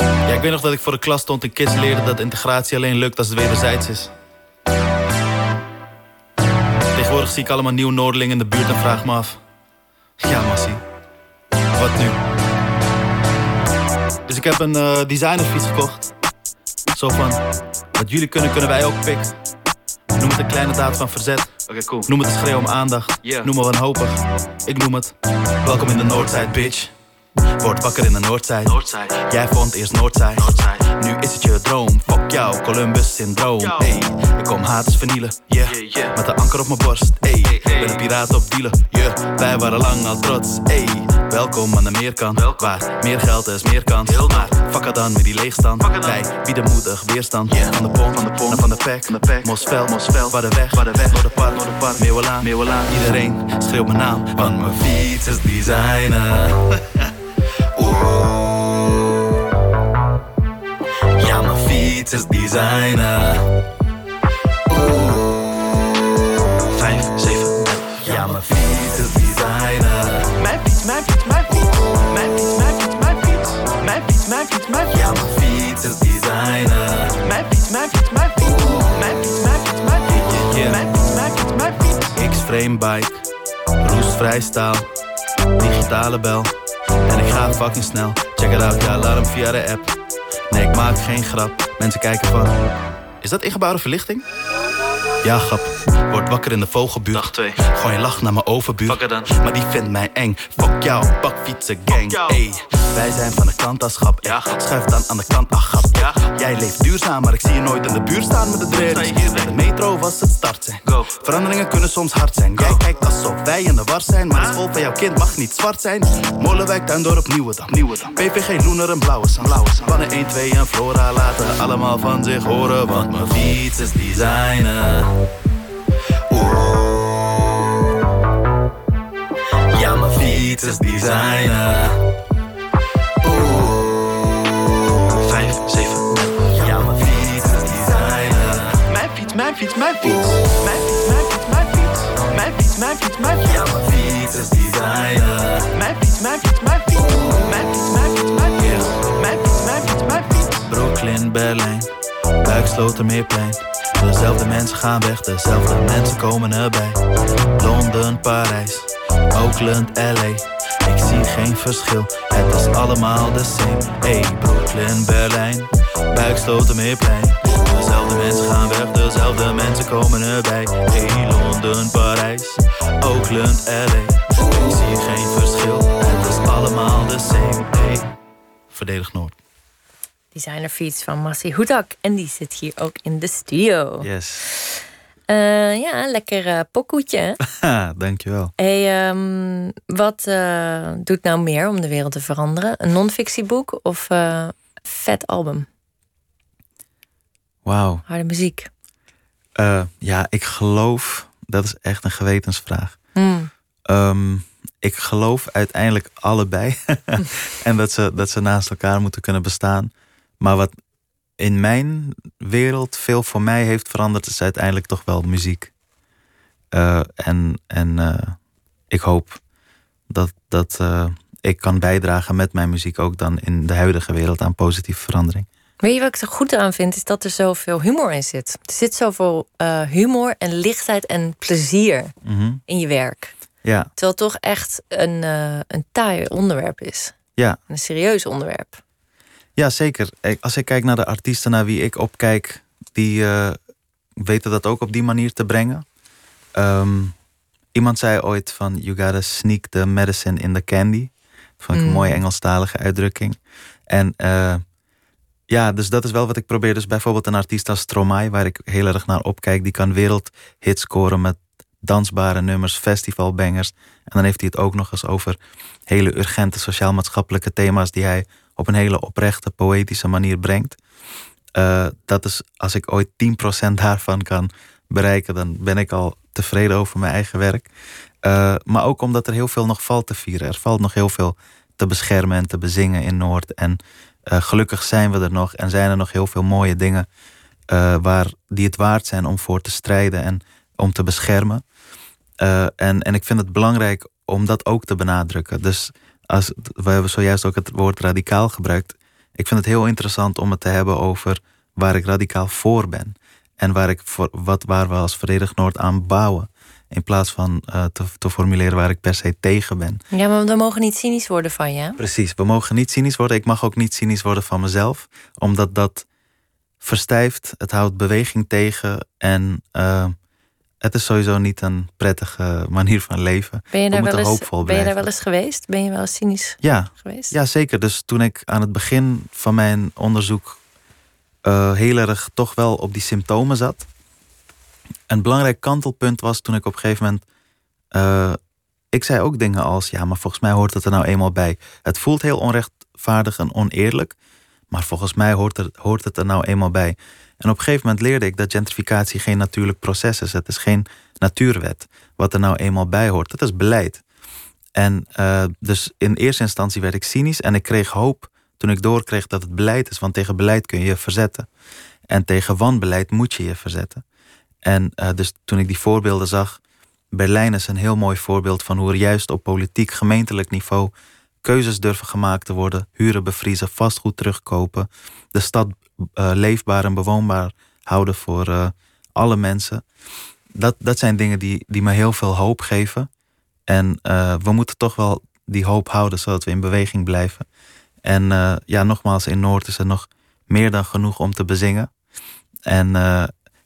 Ja, ik weet nog dat ik voor de klas stond en kids leerde dat integratie alleen lukt als het wederzijds is. Tegenwoordig zie ik allemaal nieuw Noorderling in de buurt en vraag me af. Ja, Massie. Wat nu? Dus ik heb een eh, designerfiets gekocht. Zo van, wat jullie kunnen, kunnen wij ook pikken. Noem het een kleine daad van verzet. Oké, cool. Noem het een schreeuw om aandacht. Yeah. Noem me wanhopig. Ik noem het. Welkom in de Noordzij, bitch. Word wakker in de Noordzij. Noordzij. Jij vond eerst Noordzij. Noordzij. Nu is het je droom. Fuck jou, Columbus syndroom. Yo. Hey, ik kom haters vernielen. Yeah. Yeah, yeah. Met een anker op mijn borst. Hey, ben een piraat op dealen. Yeah. Wij waren lang al trots. Hey, welkom aan de meerkant. Waar meer geld is, meer kans. Heel maar fuck dan met die leegstand. Wij bieden moedig weerstand. Yeah. Van de pomp, Van de pomp. van de pack. Van de pack. Mosveld, Mosveld. waar de weg, Waar de weg. Noorderpark, Noorderpark. Meeuwelaan, Meeuwelaan. Iedereen schreeuwt mijn naam, want mijn fiets is designer. Oeh. Ja, mijn fiets is designer. Oeh. Vijf, zeven, Ja, mijn fiets is designer. Mijn fiets, mijn fiets, mijn fiets. Mijn fiets, mijn fiets, mijn fiets. Mijn fiets, mijn fiets, mijn fiets. Ja, mijn fiets is designer. Mijn fiets, mijn fiets, mijn fiets. Mijn fiets, mijn fiets, mijn fiets. Yeah. Mijn fiets, mijn fiets, mijn fiets. X-frame bike, roestvrij staal, digitale bel. En ik ga fucking snel. Check it out, ja, alarm via de app. Nee, ik maak geen grap. Mensen kijken van. Is dat ingebouwde verlichting? Ja, grap. Word wakker in de vogelbuurt. Dag twee. Gooi een lach naar mijn overbuurt. Maar die vindt mij eng. Fuck jou, bakfietsen gang. jou. Ey, wij zijn van de klantaschap. Ja. Schuif dan aan de kant, ach grap. Ja. Jij leeft duurzaam, maar ik zie je nooit in de buurt staan met de dread. De metro was het start zijn. Go. Veranderingen kunnen soms hard zijn. Jij kijkt alsof wij in de war zijn, maar de school van jouw kind mag niet zwart zijn. Molenwijk, Tuindorp, Nieuwedam. Nieuwedam. PVG, Loener en Blauwe Zand. Blauwe Zand. Pannen 1, 2 en Flora laten allemaal van zich horen, want mijn fiets is designer. Oeh. Ja, mijn fiets is designer. Oeh. Vijf, zeven, Ja, mijn fiets designer. Mijn fiets, mijn fiets, mijn fiets. Mijn fiets, mijn fiets, mijn fiets. Mijn fiets, mijn fiets, mijn fiets. Ja, mijn fiets is designer. Mijn fiets, mijn fiets, mijn fiets. Mijn fiets, mijn fiets, mijn fiets. Mijn fiets, mijn fiets, mijn fiets. Brooklyn, Berlijn, Buikslotermeerplein. Dezelfde mensen gaan weg, dezelfde mensen komen erbij. Londen, Parijs, Oakland, LA. Ik zie geen verschil, het is allemaal de same. Hey, Brooklyn, Berlijn, Buikslotermeerplein. Dezelfde mensen gaan weg, dezelfde mensen komen erbij. Hey, Londen, Parijs, Oakland, LA. Ik zie geen verschil, het is allemaal de same. Hey, verdedig Noord. Designerfiets van Massi Hoedak. En die zit hier ook in de studio. Yes. Eh, ja, lekker eh pokoetje. dankjewel. Hey, ehm, wat eh, doet nou meer om de wereld te veranderen? Een non-fictieboek of vet album? Wauw. Harde muziek. Ja, ik geloof, dat is echt een gewetensvraag. Hmm. Ehm, ik geloof uiteindelijk allebei. en dat ze, dat ze naast elkaar moeten kunnen bestaan. Maar wat in mijn wereld veel voor mij heeft veranderd, is uiteindelijk toch wel muziek. Eh, en en eh, ik hoop dat, dat eh, ik kan bijdragen met mijn muziek ook dan in de huidige wereld aan positieve verandering. Weet je wat ik er goed aan vind? Is dat er zoveel humor in zit. Er zit zoveel humor en lichtheid en plezier Mhm. in je werk. Ja, Terwijl het toch echt een, een taai onderwerp is. ja. Een serieus onderwerp. Ja, zeker. Als ik kijk naar de artiesten naar wie ik opkijk, die eh, weten dat ook op die manier te brengen. Ehm, iemand zei ooit van, you gotta sneak the medicine in the candy. Dat vond ik een Mm. mooie Engelstalige uitdrukking. En eh, ja, dus dat is wel wat ik probeer. Dus bijvoorbeeld een artiest als Stromae, waar ik heel erg naar opkijk, die kan wereldhits scoren met dansbare nummers, festivalbangers. En dan heeft hij het ook nog eens over hele urgente sociaal-maatschappelijke thema's die hij op een hele oprechte, poëtische manier brengt. Uh, dat is, als ik ooit 10% daarvan kan bereiken, dan ben ik al tevreden over mijn eigen werk. Uh, maar ook omdat er heel veel nog valt te vieren. Er valt nog heel veel te beschermen en te bezingen in Noord. En uh, gelukkig zijn we er nog en zijn er nog heel veel mooie dingen waar, die het waard zijn om voor te strijden en om te beschermen. en, en ik vind het belangrijk om dat ook te benadrukken. Dus als, we hebben zojuist ook het woord radicaal gebruikt. Ik vind het heel interessant om het te hebben over waar ik radicaal voor ben. En waar, ik voor, wat, waar we als Verenigd Noord aan bouwen. In plaats van uh, te, te, formuleren waar ik per se tegen ben. Ja, maar we mogen niet cynisch worden van je. Precies, we mogen niet cynisch worden. Ik mag ook niet cynisch worden van mezelf. Omdat dat verstijft, het houdt beweging tegen. En uh, het is sowieso niet een prettige manier van leven. Ben je daar, wel eens, ben je daar wel eens geweest? Ben je wel eens cynisch ja, geweest? Ja, zeker. Dus toen ik aan het begin van mijn onderzoek uh, heel erg toch wel op die symptomen zat. Een belangrijk kantelpunt was toen ik op een gegeven moment. Uh, ik zei ook dingen als: ja, maar volgens mij hoort het er nou eenmaal bij. Het voelt heel onrechtvaardig en oneerlijk. Maar volgens mij hoort, er, hoort het er nou eenmaal bij. En op een gegeven moment leerde ik dat gentrificatie geen natuurlijk proces is. Het is geen natuurwet. Wat er nou eenmaal bij hoort. Het is beleid. En uh, dus in eerste instantie werd ik cynisch en ik kreeg hoop toen ik doorkreeg dat het beleid is. Want tegen beleid kun je je verzetten. En tegen wanbeleid moet je je verzetten. En uh, dus toen ik die voorbeelden zag, Berlijn is een heel mooi voorbeeld van hoe er juist op politiek, gemeentelijk niveau keuzes durven gemaakt te worden, huren bevriezen, vastgoed terugkopen, de stad uh, leefbaar en bewoonbaar houden voor uh, alle mensen. Dat, dat zijn dingen die, die me heel veel hoop geven. En uh, we moeten toch wel die hoop houden, zodat we in beweging blijven. En ja, nogmaals, in Noord is er nog meer dan genoeg om te bezingen. En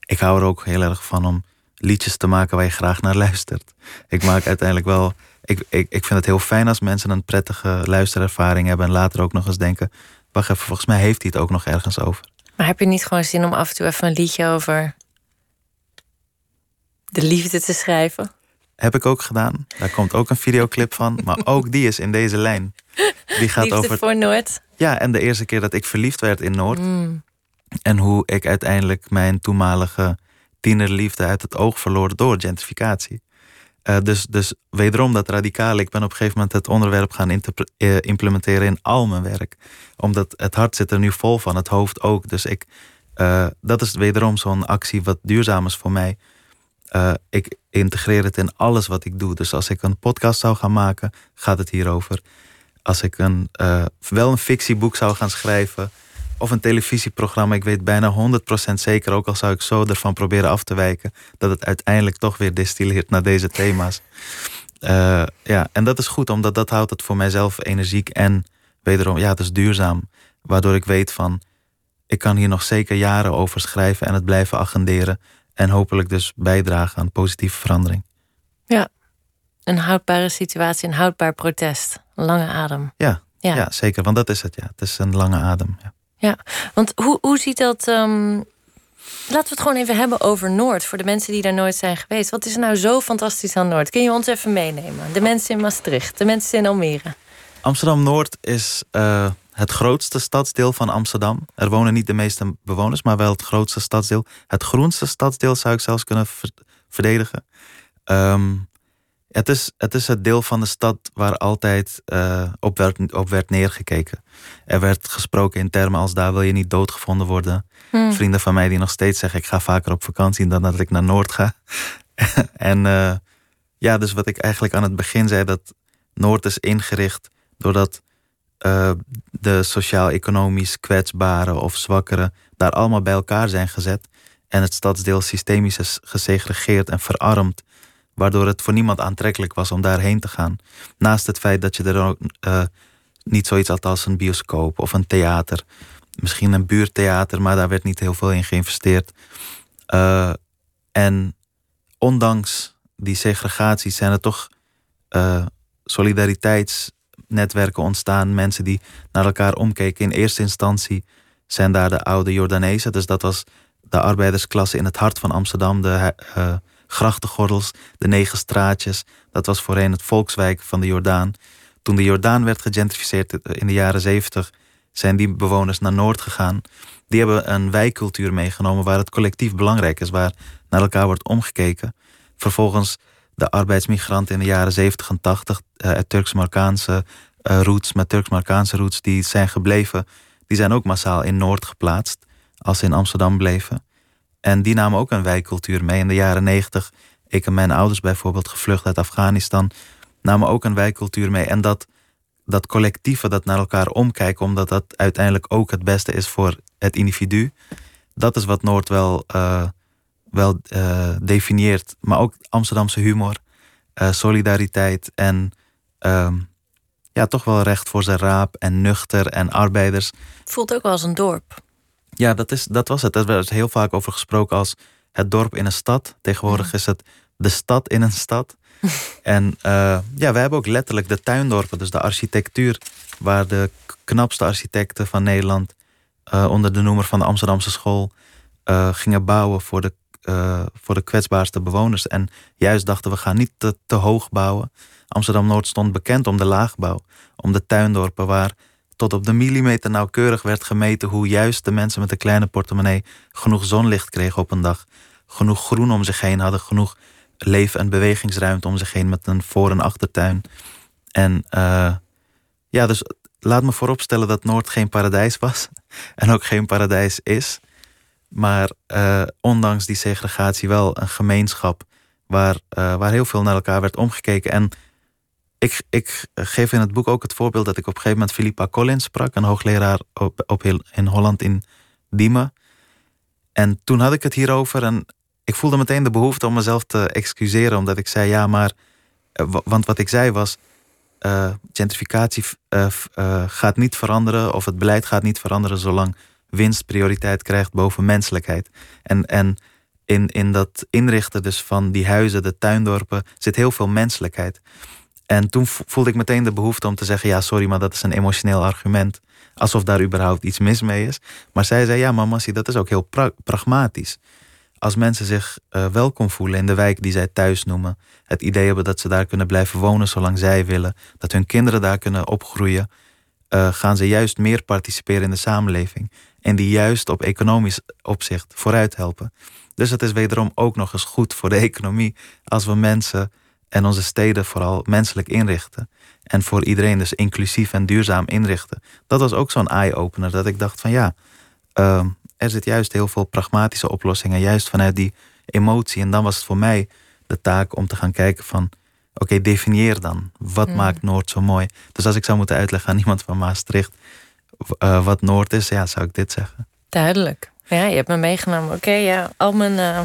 ik hou er ook heel erg van om liedjes te maken waar je graag naar luistert. Ik maak uiteindelijk wel. Ik, ik, ik vind het heel fijn als mensen een prettige luisterervaring hebben en later ook nog eens denken: wacht even, volgens mij heeft hij het ook nog ergens over. Maar heb je niet gewoon zin om af en toe even een liedje over de liefde te schrijven? Heb ik ook gedaan. Daar komt ook een videoclip van. Maar ook die is in deze lijn. Die gaat liefde over. voor Noord. Ja, en de eerste keer dat ik verliefd werd in Noord. Mm. En hoe ik uiteindelijk mijn toenmalige tienerliefde uit het oog verloor door gentrificatie. Uh, dus, dus wederom dat radicale. Ik ben op een gegeven moment het onderwerp gaan uh, implementeren in al mijn werk. Omdat het hart zit er nu vol van, het hoofd ook. Dus ik, uh, dat is wederom zo'n actie wat duurzaam is voor mij. ik integreer het in alles wat ik doe. Dus als ik een podcast zou gaan maken, gaat het hierover. Als ik een, wel een fictieboek zou gaan schrijven, of een televisieprogramma. Ik weet bijna 100% zeker, ook al zou ik zo ervan proberen af te wijken, dat het uiteindelijk toch weer destilleert naar deze thema's. Uh, ja, en dat is goed, omdat dat houdt het voor mijzelf energiek en wederom, ja, het is duurzaam. Waardoor ik weet van, ik kan hier nog zeker jaren over schrijven en het blijven agenderen. En hopelijk dus bijdragen aan positieve verandering. Ja, een houdbare situatie, een houdbaar protest. Een lange adem. Ja, ja. ja zeker, want dat is het, ja. Het is een lange adem, ja. Ja, want hoe, hoe ziet dat. Um, laten we het gewoon even hebben over Noord. Voor de mensen die daar nooit zijn geweest. Wat is nou zo fantastisch aan Noord? Kun je ons even meenemen? De mensen in Maastricht, de mensen in Almere. Amsterdam Noord is uh, het grootste stadsdeel van Amsterdam. Er wonen niet de meeste bewoners, maar wel het grootste stadsdeel. Het groenste stadsdeel zou ik zelfs kunnen verdedigen. Um, het is, het is het deel van de stad waar altijd uh, op, werd, op werd neergekeken. Er werd gesproken in termen als daar wil je niet doodgevonden worden. Hmm. Vrienden van mij die nog steeds zeggen ik ga vaker op vakantie dan dat ik naar Noord ga. en uh, ja, dus wat ik eigenlijk aan het begin zei, dat Noord is ingericht doordat uh, de sociaal-economisch kwetsbaren of zwakkeren daar allemaal bij elkaar zijn gezet. En het stadsdeel systemisch is gesegregeerd en verarmd waardoor het voor niemand aantrekkelijk was om daarheen te gaan. Naast het feit dat je er ook uh, niet zoiets had als een bioscoop of een theater. Misschien een buurtheater, maar daar werd niet heel veel in geïnvesteerd. Uh, en ondanks die segregatie zijn er toch uh, solidariteitsnetwerken ontstaan. Mensen die naar elkaar omkeken. In eerste instantie zijn daar de oude Jordanezen. Dus dat was de arbeidersklasse in het hart van Amsterdam. De grachtengordels, de negen straatjes. Dat was voorheen het volkswijk van de Jordaan. Toen de Jordaan werd gegentrificeerd in de jaren zeventig, zijn die bewoners naar Noord gegaan. Die hebben een wijkcultuur meegenomen waar het collectief belangrijk is, waar naar elkaar wordt omgekeken. Vervolgens de arbeidsmigranten in de jaren 70 en 80, uh, Turks-Marokkaanse uh, roots, met Turks-Marokkaanse roots, die zijn gebleven, die zijn ook massaal in Noord geplaatst, als ze in Amsterdam bleven. En die namen ook een wijkcultuur mee. In de jaren 90, ik en mijn ouders bijvoorbeeld, gevlucht uit Afghanistan, namen ook een wijkcultuur mee. En dat, dat collectieve, dat naar elkaar omkijken, omdat dat uiteindelijk ook het beste is voor het individu, dat is wat Noord wel, uh, wel uh, definieert. Maar ook Amsterdamse humor, uh, solidariteit en ehm, ja, toch wel recht voor zijn raap en nuchter en arbeiders. Voelt ook wel als een dorp. Ja, dat, is, dat was het. Er werd heel vaak over gesproken als het dorp in een stad. Tegenwoordig is het de stad in een stad. en uh, ja, wij hebben ook letterlijk de tuindorpen, dus de architectuur, waar de knapste architecten van Nederland uh, onder de noemer van de Amsterdamse school uh, gingen bouwen voor de, voor de kwetsbaarste bewoners. En juist dachten we gaan niet te, te hoog bouwen. Amsterdam Noord stond bekend om de laagbouw, om de tuindorpen waar tot op de millimeter nauwkeurig werd gemeten hoe juist de mensen met een kleine portemonnee genoeg zonlicht kregen op een dag. Genoeg groen om zich heen hadden, genoeg leef- en bewegingsruimte om zich heen met een voor- en achtertuin. En uh, ja, dus laat me vooropstellen dat Noord geen paradijs was en ook geen paradijs is. Maar uh, ondanks die segregatie wel een gemeenschap waar, uh, waar heel veel naar elkaar werd omgekeken. En ik, ik geef in het boek ook het voorbeeld dat ik op een gegeven moment Philippa Collins sprak, een hoogleraar op, in Holland in Diemen. En toen had ik het hierover en ik voelde meteen de behoefte om mezelf te excuseren, omdat ik zei: ja, maar. Want wat ik zei was: uh, gentrificatie uh, gaat niet veranderen, of het beleid gaat niet veranderen zolang winst prioriteit krijgt boven menselijkheid. En, en in, in dat inrichten dus van die huizen, de tuindorpen, zit heel veel menselijkheid. En toen voelde ik meteen de behoefte om te zeggen: ja, sorry, maar dat is een emotioneel argument. Alsof daar überhaupt iets mis mee is. Maar zij zei: ja, maar Massie, dat is ook heel pra pragmatisch. Als mensen zich uh, welkom voelen in de wijk die zij thuis noemen, het idee hebben dat ze daar kunnen blijven wonen zolang zij willen, dat hun kinderen daar kunnen opgroeien, uh, gaan ze juist meer participeren in de samenleving. En die juist op economisch opzicht vooruit helpen. Dus het is wederom ook nog eens goed voor de economie als we mensen en onze steden vooral menselijk inrichten. En voor iedereen dus inclusief en duurzaam inrichten. Dat was ook zo'n eye-opener. Dat ik dacht van ja, uh, er zit juist heel veel pragmatische oplossingen. Juist vanuit die emotie. En dan was het voor mij de taak om te gaan kijken van... Oké, okay, definieer dan. Wat mm. maakt Noord zo mooi? Dus als ik zou moeten uitleggen aan iemand van Maastricht... Uh, wat Noord is, ja, zou ik dit zeggen. Duidelijk. Ja, je hebt me meegenomen. Oké, okay, ja, al mijn, uh,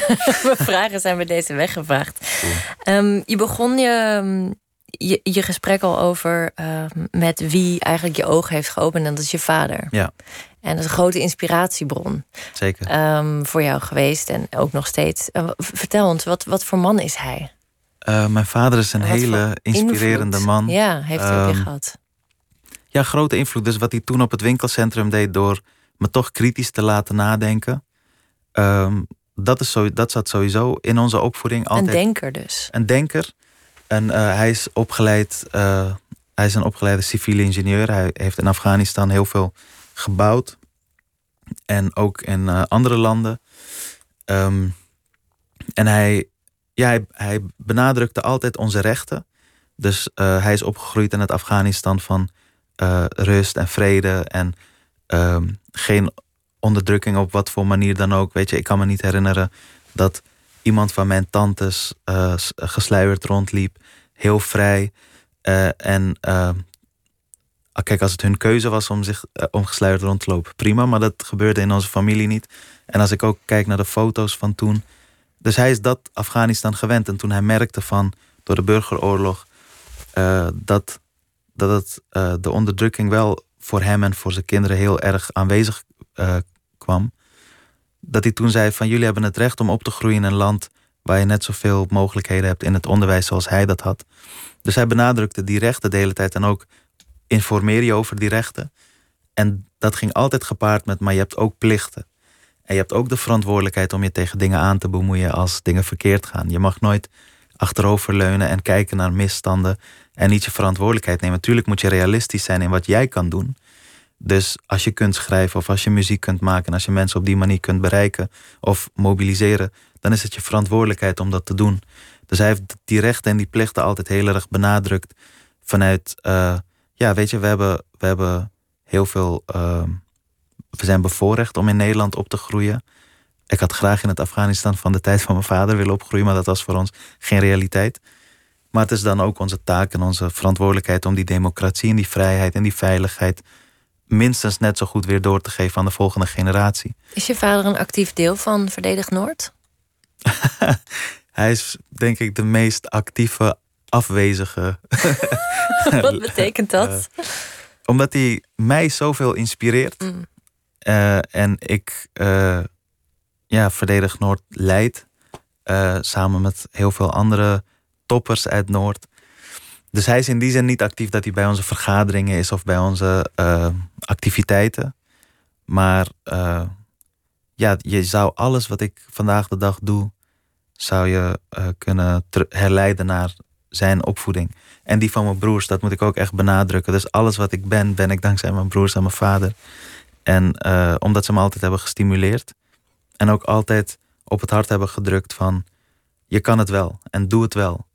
mijn vragen zijn bij deze weggevraagd. Um, je begon je, je, je, gesprek al over uh, met wie eigenlijk je ogen heeft geopend. En dat is je vader. Ja. En dat is een grote inspiratiebron. Zeker. Um, voor jou geweest en ook nog steeds. Uh, vertel ons, wat, wat voor man is hij? Uh, mijn vader is een hele inspirerende invloed? man. Ja, heeft hij um, je gehad? Ja, grote invloed. Dus wat hij toen op het winkelcentrum deed door me toch kritisch te laten nadenken. Um, dat, is zo, dat zat sowieso in onze opvoeding. Altijd. Een denker dus. Een denker. En uh, hij is opgeleid, uh, hij is een opgeleide civiele ingenieur. Hij heeft in Afghanistan heel veel gebouwd. En ook in uh, andere landen. Um, en hij, ja, hij, hij benadrukte altijd onze rechten. Dus hij is opgegroeid in het Afghanistan van rust en vrede. En um, geen onderdrukking op wat voor manier dan ook. Weet je, ik kan me niet herinneren dat iemand van mijn tantes uh, gesluierd rondliep. Heel vrij. Uh, en uh, kijk, als het hun keuze was om zich om gesluierd rond te lopen, prima. Maar dat gebeurde in onze familie niet. En als ik ook kijk naar de foto's van toen. Dus hij is dat Afghanistan gewend. En toen hij merkte van door de burgeroorlog dat, dat het, de onderdrukking wel voor hem en voor zijn kinderen heel erg aanwezig uh, kwam. Dat hij toen zei van jullie hebben het recht om op te groeien in een land waar je net zoveel mogelijkheden hebt in het onderwijs zoals hij dat had. Dus hij benadrukte die rechten de hele tijd en ook informeer je over die rechten. En dat ging altijd gepaard met, maar je hebt ook plichten. En je hebt ook de verantwoordelijkheid om je tegen dingen aan te bemoeien als dingen verkeerd gaan. Je mag nooit achteroverleunen en kijken naar misstanden en niet je verantwoordelijkheid nemen. Natuurlijk moet je realistisch zijn in wat jij kan doen. Dus als je kunt schrijven of als je muziek kunt maken en als je mensen op die manier kunt bereiken of mobiliseren, dan is het je verantwoordelijkheid om dat te doen. Dus hij heeft die rechten en die plichten altijd heel erg benadrukt vanuit, uh, ja, weet je, we hebben, we hebben heel veel, uh, we zijn bevoorrecht om in Nederland op te groeien. Ik had graag in het Afghanistan van de tijd van mijn vader willen opgroeien, maar dat was voor ons geen realiteit. Maar het is dan ook onze taak en onze verantwoordelijkheid om die democratie en die vrijheid en die veiligheid minstens net zo goed weer door te geven aan de volgende generatie. Is je vader een actief deel van Verdedig Noord? Hij is denk ik de meest actieve afwezige. Wat betekent dat? Uh, omdat hij mij zoveel inspireert. Mm. Uh, en ik uh, ja, Verdedig Noord leid. samen met heel veel andere toppers uit Noord. Dus hij is in die zin niet actief dat hij bij onze vergaderingen is of bij onze activiteiten. Maar ja, je zou alles wat ik vandaag de dag doe, zou je uh, kunnen herleiden naar zijn opvoeding. En die van mijn broers, dat moet ik ook echt benadrukken. Dus alles wat ik ben, ben ik dankzij mijn broers en mijn vader. En omdat ze me altijd hebben gestimuleerd. En ook altijd op het hart hebben gedrukt van... je kan het wel en doe het wel.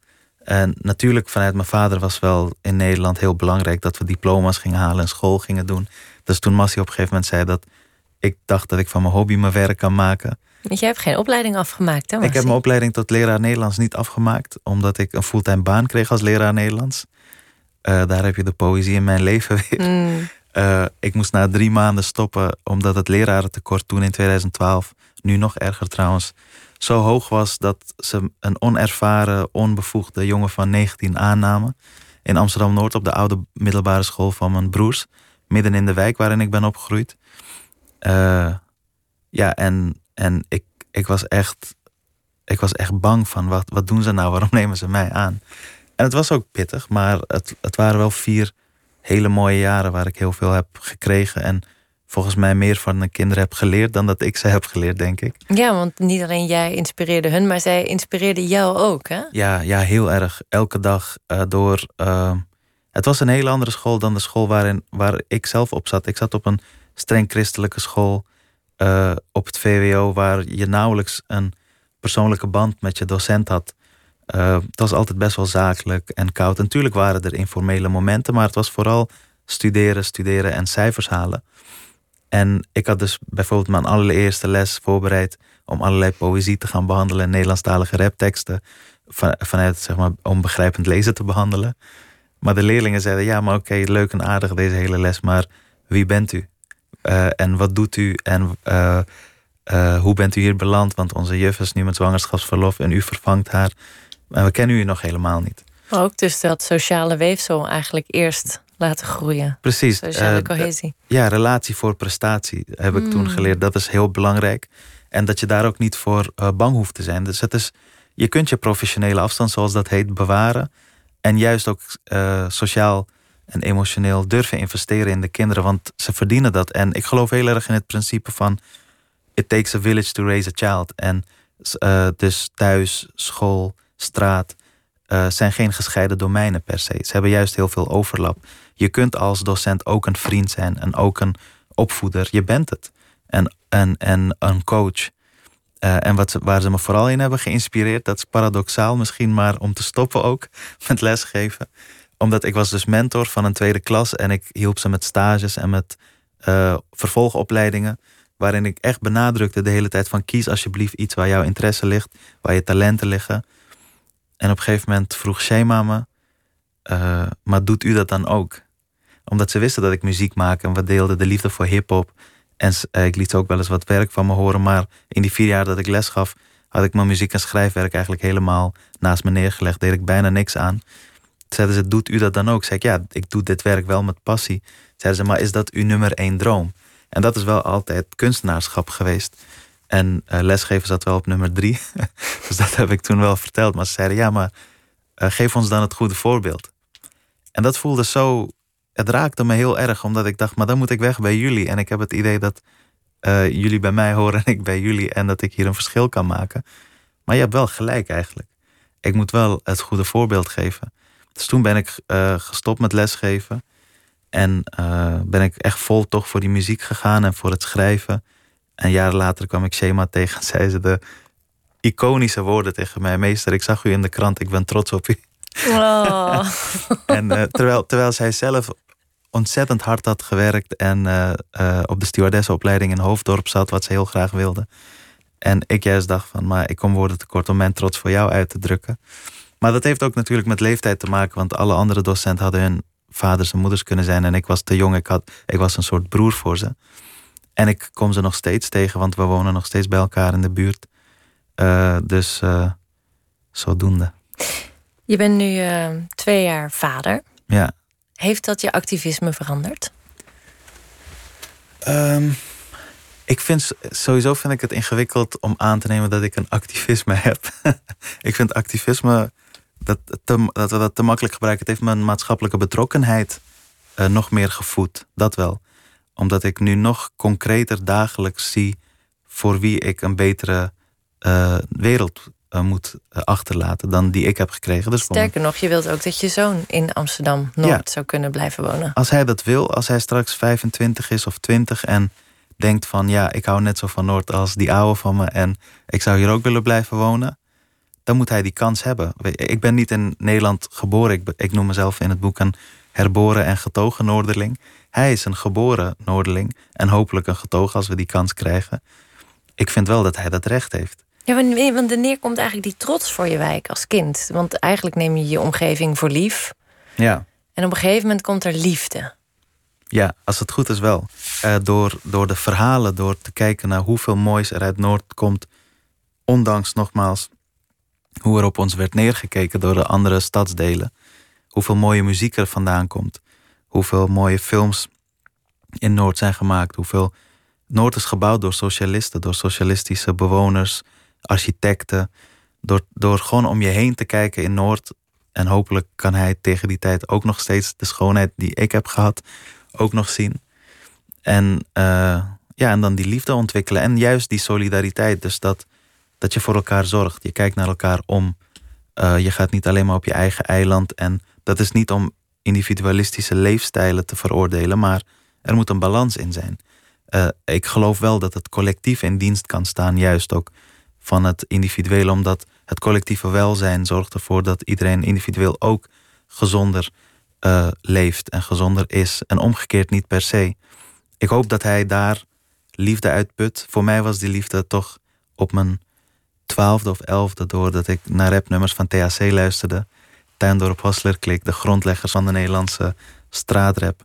En natuurlijk vanuit mijn vader was wel in Nederland heel belangrijk... dat we diploma's gingen halen en school gingen doen. Dus toen Massie op een gegeven moment zei dat... ik dacht dat ik van mijn hobby mijn werk kan maken... Want jij hebt geen opleiding afgemaakt, hè? Ik heb mijn opleiding tot leraar Nederlands niet afgemaakt, omdat ik een fulltime baan kreeg als leraar Nederlands. Uh, daar heb je de poëzie in mijn leven weer. Mm. Uh, ik moest na drie maanden stoppen, omdat het lerarentekort toen in 2012, nu nog erger trouwens, zo hoog was dat ze een onervaren, onbevoegde jongen van 19 aannamen. In Amsterdam Noord op de oude middelbare school van mijn broers, midden in de wijk waarin ik ben opgegroeid. Uh, ja, en en ik, ik, was echt, ik was echt bang van wat, wat doen ze nou? Waarom nemen ze mij aan? En het was ook pittig, maar het, het waren wel vier hele mooie jaren waar ik heel veel heb gekregen. En volgens mij meer van de kinderen heb geleerd dan dat ik ze heb geleerd, denk ik. Ja, want niet alleen jij inspireerde hun, maar zij inspireerden jou ook, hè? Ja, ja heel erg. Elke dag uh, door. Uh, het was een hele andere school dan de school waarin, waar ik zelf op zat. Ik zat op een streng christelijke school. Uh, op het VWO waar je nauwelijks een persoonlijke band met je docent had. Het was altijd best wel zakelijk en koud. natuurlijk waren er informele momenten, maar het was vooral studeren, studeren en cijfers halen. En ik had dus bijvoorbeeld mijn allereerste les voorbereid om allerlei poëzie te gaan behandelen, Nederlandstalige rapteksten, van, vanuit zeg maar onbegrijpend lezen te behandelen. Maar de leerlingen zeiden: Ja, maar oké, leuk en aardig deze hele les, maar wie bent u? Uh, en wat doet u en uh, uh, hoe bent u hier beland? Want onze juf is nu met zwangerschapsverlof en u vervangt haar. En we kennen u nog helemaal niet. Maar ook dus dat sociale weefsel eigenlijk eerst laten groeien. Precies. Sociale cohesie. ja, relatie voor prestatie heb ik toen mm. geleerd. Dat is heel belangrijk. En dat je daar ook niet voor bang hoeft te zijn. Dus het is, je kunt je professionele afstand, zoals dat heet, bewaren. En juist ook sociaal en emotioneel durven investeren in de kinderen, want ze verdienen dat. En ik geloof heel erg in het principe van it takes a village to raise a child. En dus thuis, school, straat zijn geen gescheiden domeinen per se. Ze hebben juist heel veel overlap. Je kunt als docent ook een vriend zijn en ook een opvoeder. Je bent het. En, en, en een coach. Uh, en wat waar ze me vooral in hebben geïnspireerd, dat is paradoxaal misschien, maar om te stoppen ook met lesgeven omdat ik was dus mentor van een tweede klas en ik hielp ze met stages en met uh, vervolgopleidingen. Waarin ik echt benadrukte de hele tijd van kies alsjeblieft iets waar jouw interesse ligt, waar je talenten liggen. En op een gegeven moment vroeg Shema me, uh, maar doet u dat dan ook? Omdat ze wisten dat ik muziek maak en we deelden de liefde voor hip-hop. En uh, ik liet ook wel eens wat werk van me horen, maar in die vier jaar dat ik les gaf, had ik mijn muziek en schrijfwerk eigenlijk helemaal naast me neergelegd. Deed ik bijna niks aan. Zeiden ze, doet u dat dan ook? Zeg ik, ja, ik doe dit werk wel met passie. Zeiden ze, maar is dat uw nummer één droom? En dat is wel altijd kunstenaarschap geweest. En uh, lesgeven zat wel op nummer drie. dus dat heb ik toen wel verteld. Maar ze zeiden, ja, maar uh, geef ons dan het goede voorbeeld. En dat voelde zo... Het raakte me heel erg, omdat ik dacht, maar dan moet ik weg bij jullie. En ik heb het idee dat eh, jullie bij mij horen en ik bij jullie en dat ik hier een verschil kan maken. Maar je hebt wel gelijk eigenlijk. Ik moet wel het goede voorbeeld geven. Dus toen ben ik eh, gestopt met lesgeven. En uh, ben ik echt vol toch voor die muziek gegaan en voor het schrijven. En jaren later kwam ik Shema tegen en zei ze de iconische woorden tegen mij. Meester, ik zag u in de krant, ik ben trots op u. Oh. en uh, terwijl, terwijl zij zelf ontzettend hard had gewerkt en uh, uh, op de stewardessenopleiding in Hoofddorp zat, wat ze heel graag wilde. En ik juist dacht van, maar ik kom woorden tekort om mijn trots voor jou uit te drukken. Maar dat heeft ook natuurlijk met leeftijd te maken, want alle andere docenten hadden hun vaders en moeders kunnen zijn. En ik was te jong, ik, had, ik was een soort broer voor ze. En ik kom ze nog steeds tegen, want we wonen nog steeds bij elkaar in de buurt. Uh, dus zodoende. Je bent nu twee jaar vader. Ja. Heeft dat je activisme veranderd? Um, ik vind sowieso vind ik het ingewikkeld om aan te nemen dat ik een activisme heb. ik vind activisme dat, dat we dat te makkelijk gebruiken. Het heeft mijn maatschappelijke betrokkenheid uh, nog meer gevoed. Dat wel. Omdat ik nu nog concreter dagelijks zie voor wie ik een betere uh, wereld uh, moet achterlaten dan die ik heb gekregen. Dus Sterker nog, je wilt ook dat je zoon in Amsterdam Noord ja. zou kunnen blijven wonen. Als hij dat wil, als hij straks 25 is of 20 en denkt van ja, ik hou net zo van Noord als die oude van me en ik zou hier ook willen blijven wonen, dan moet hij die kans hebben. Ik ben niet in Nederland geboren. Ik, ik noem mezelf in het boek een herboren en getogen Noorderling. Hij is een geboren Noorderling en hopelijk een getogen als we die kans krijgen. Ik vind wel dat hij dat recht heeft. Ja, want wanneer komt eigenlijk die trots voor je wijk als kind? Want eigenlijk neem je je omgeving voor lief. Ja. En op een gegeven moment komt er liefde. Ja, als het goed is wel. Uh, door, door de verhalen, door te kijken naar hoeveel moois er uit Noord komt. Ondanks nogmaals hoe er op ons werd neergekeken door de andere stadsdelen. Hoeveel mooie muziek er vandaan komt. Hoeveel mooie films in Noord zijn gemaakt. Hoeveel Noord is gebouwd door socialisten, door socialistische bewoners, architecten. Door, door gewoon om je heen te kijken in Noord. En hopelijk kan hij tegen die tijd ook nog steeds de schoonheid die ik heb gehad, ook nog zien. En, uh, ja, en dan die liefde ontwikkelen. En juist die solidariteit. Dus dat, dat je voor elkaar zorgt. Je kijkt naar elkaar om. Uh, je gaat niet alleen maar op je eigen eiland. En dat is niet om individualistische leefstijlen te veroordelen. Maar er moet een balans in zijn. Uh, ik geloof wel dat het collectief in dienst kan staan. Juist ook van het individuele. Omdat het collectieve welzijn zorgt ervoor dat iedereen individueel ook gezonder uh, leeft en gezonder is. En omgekeerd niet per se. Ik hoop dat hij daar liefde uitput. Voor mij was die liefde toch op mijn twaalfde of elfde... doordat ik naar rapnummers van THC luisterde. Tuindorp Hostler Klik, de grondleggers van de Nederlandse straatrap.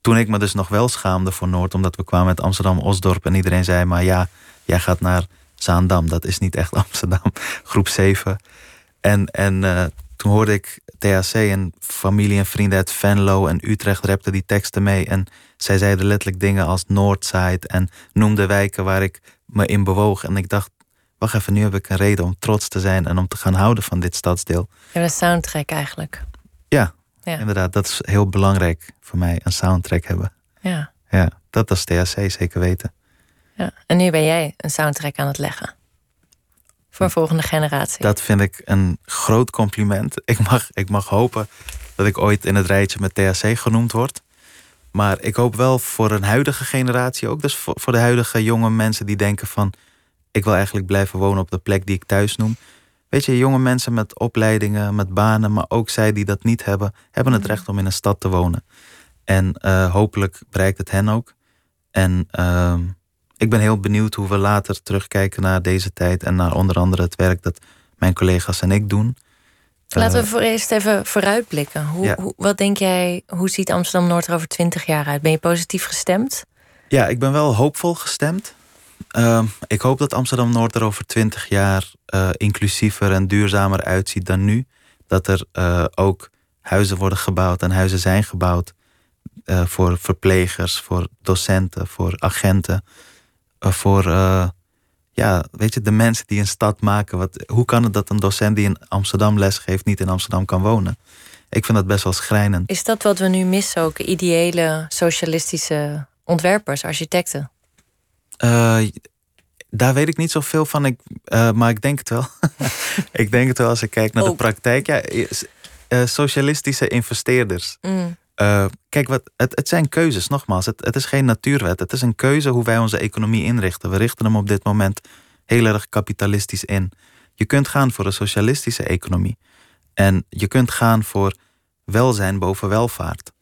Toen ik me dus nog wel schaamde voor Noord... omdat we kwamen met Amsterdam-Osdorp en iedereen zei... maar ja, jij gaat naar Zaandam, dat is niet echt Amsterdam. Groep 7. En, en uh, toen hoorde ik THC en familie en vrienden uit Venlo en Utrecht repten die teksten mee. En zij zeiden letterlijk dingen als Noordside en noemde wijken waar ik me in bewoog. En ik dacht, wacht even, nu heb ik een reden om trots te zijn en om te gaan houden van dit stadsdeel. Ja, een soundtrack eigenlijk. Ja, ja, inderdaad. Dat is heel belangrijk voor mij, een soundtrack hebben. Ja. Ja, dat is THC zeker weten. Ja, en nu ben jij een soundtrack aan het leggen. Voor een volgende generatie. Dat vind ik een groot compliment. Ik mag, ik mag hopen dat ik ooit in het rijtje met THC genoemd word. Maar ik hoop wel voor een huidige generatie ook. Dus voor, voor de huidige jonge mensen die denken van... ik wil eigenlijk blijven wonen op de plek die ik thuis noem. Weet je, jonge mensen met opleidingen, met banen... maar ook zij die dat niet hebben... hebben het recht om in een stad te wonen. En uh, hopelijk bereikt het hen ook. En... Uh, ik ben heel benieuwd hoe we later terugkijken naar deze tijd en naar onder andere het werk dat mijn collega's en ik doen. Laten we voor eerst even vooruitblikken. Hoe, ja. hoe, wat denk jij, hoe ziet Amsterdam Noord er over twintig jaar uit? Ben je positief gestemd? Ja, ik ben wel hoopvol gestemd. Uh, ik hoop dat Amsterdam Noord er over twintig jaar uh, inclusiever en duurzamer uitziet dan nu. Dat er uh, ook huizen worden gebouwd en huizen zijn gebouwd voor verplegers, voor docenten, voor agenten voor uh, ja, weet je, de mensen die een stad maken. Wat, hoe kan het dat een docent die in Amsterdam lesgeeft niet in Amsterdam kan wonen? Ik vind dat best wel schrijnend. Is dat wat we nu missen ook? Ideële socialistische ontwerpers, architecten? Uh, daar weet ik niet zoveel van, ik, uh, maar ik denk het wel. ik denk het wel als ik kijk naar de praktijk. Ja, socialistische investeerders. Mm. Kijk, wat, het, het zijn keuzes, nogmaals. Het, het is geen natuurwet. Het is een keuze hoe wij onze economie inrichten. We richten hem op dit moment heel erg kapitalistisch in. Je kunt gaan voor een socialistische economie. En je kunt gaan voor welzijn boven welvaart.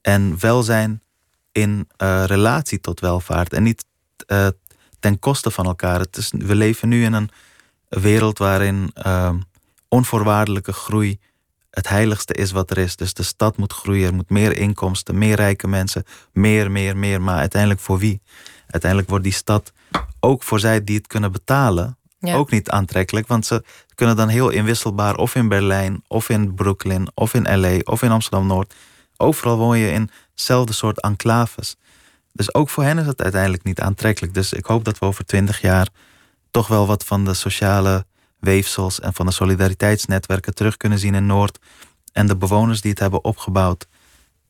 En welzijn in uh, relatie tot welvaart. En niet uh, ten koste van elkaar. We leven nu in een wereld waarin uh, onvoorwaardelijke groei het heiligste is wat er is. Dus de stad moet groeien, er moet meer inkomsten, meer rijke mensen, meer, meer, meer. Maar uiteindelijk voor wie? Uiteindelijk wordt die stad ook voor zij die het kunnen betalen ook niet aantrekkelijk. Want ze kunnen dan heel inwisselbaar of in Berlijn, of in Brooklyn, of in LA, of in Amsterdam Noord. Overal woon je in hetzelfde soort enclaves. Dus ook voor hen is het uiteindelijk niet aantrekkelijk. Dus ik hoop dat we over twintig jaar toch wel wat van de sociale weefsels en van de solidariteitsnetwerken terug kunnen zien in Noord. En de bewoners die het hebben opgebouwd.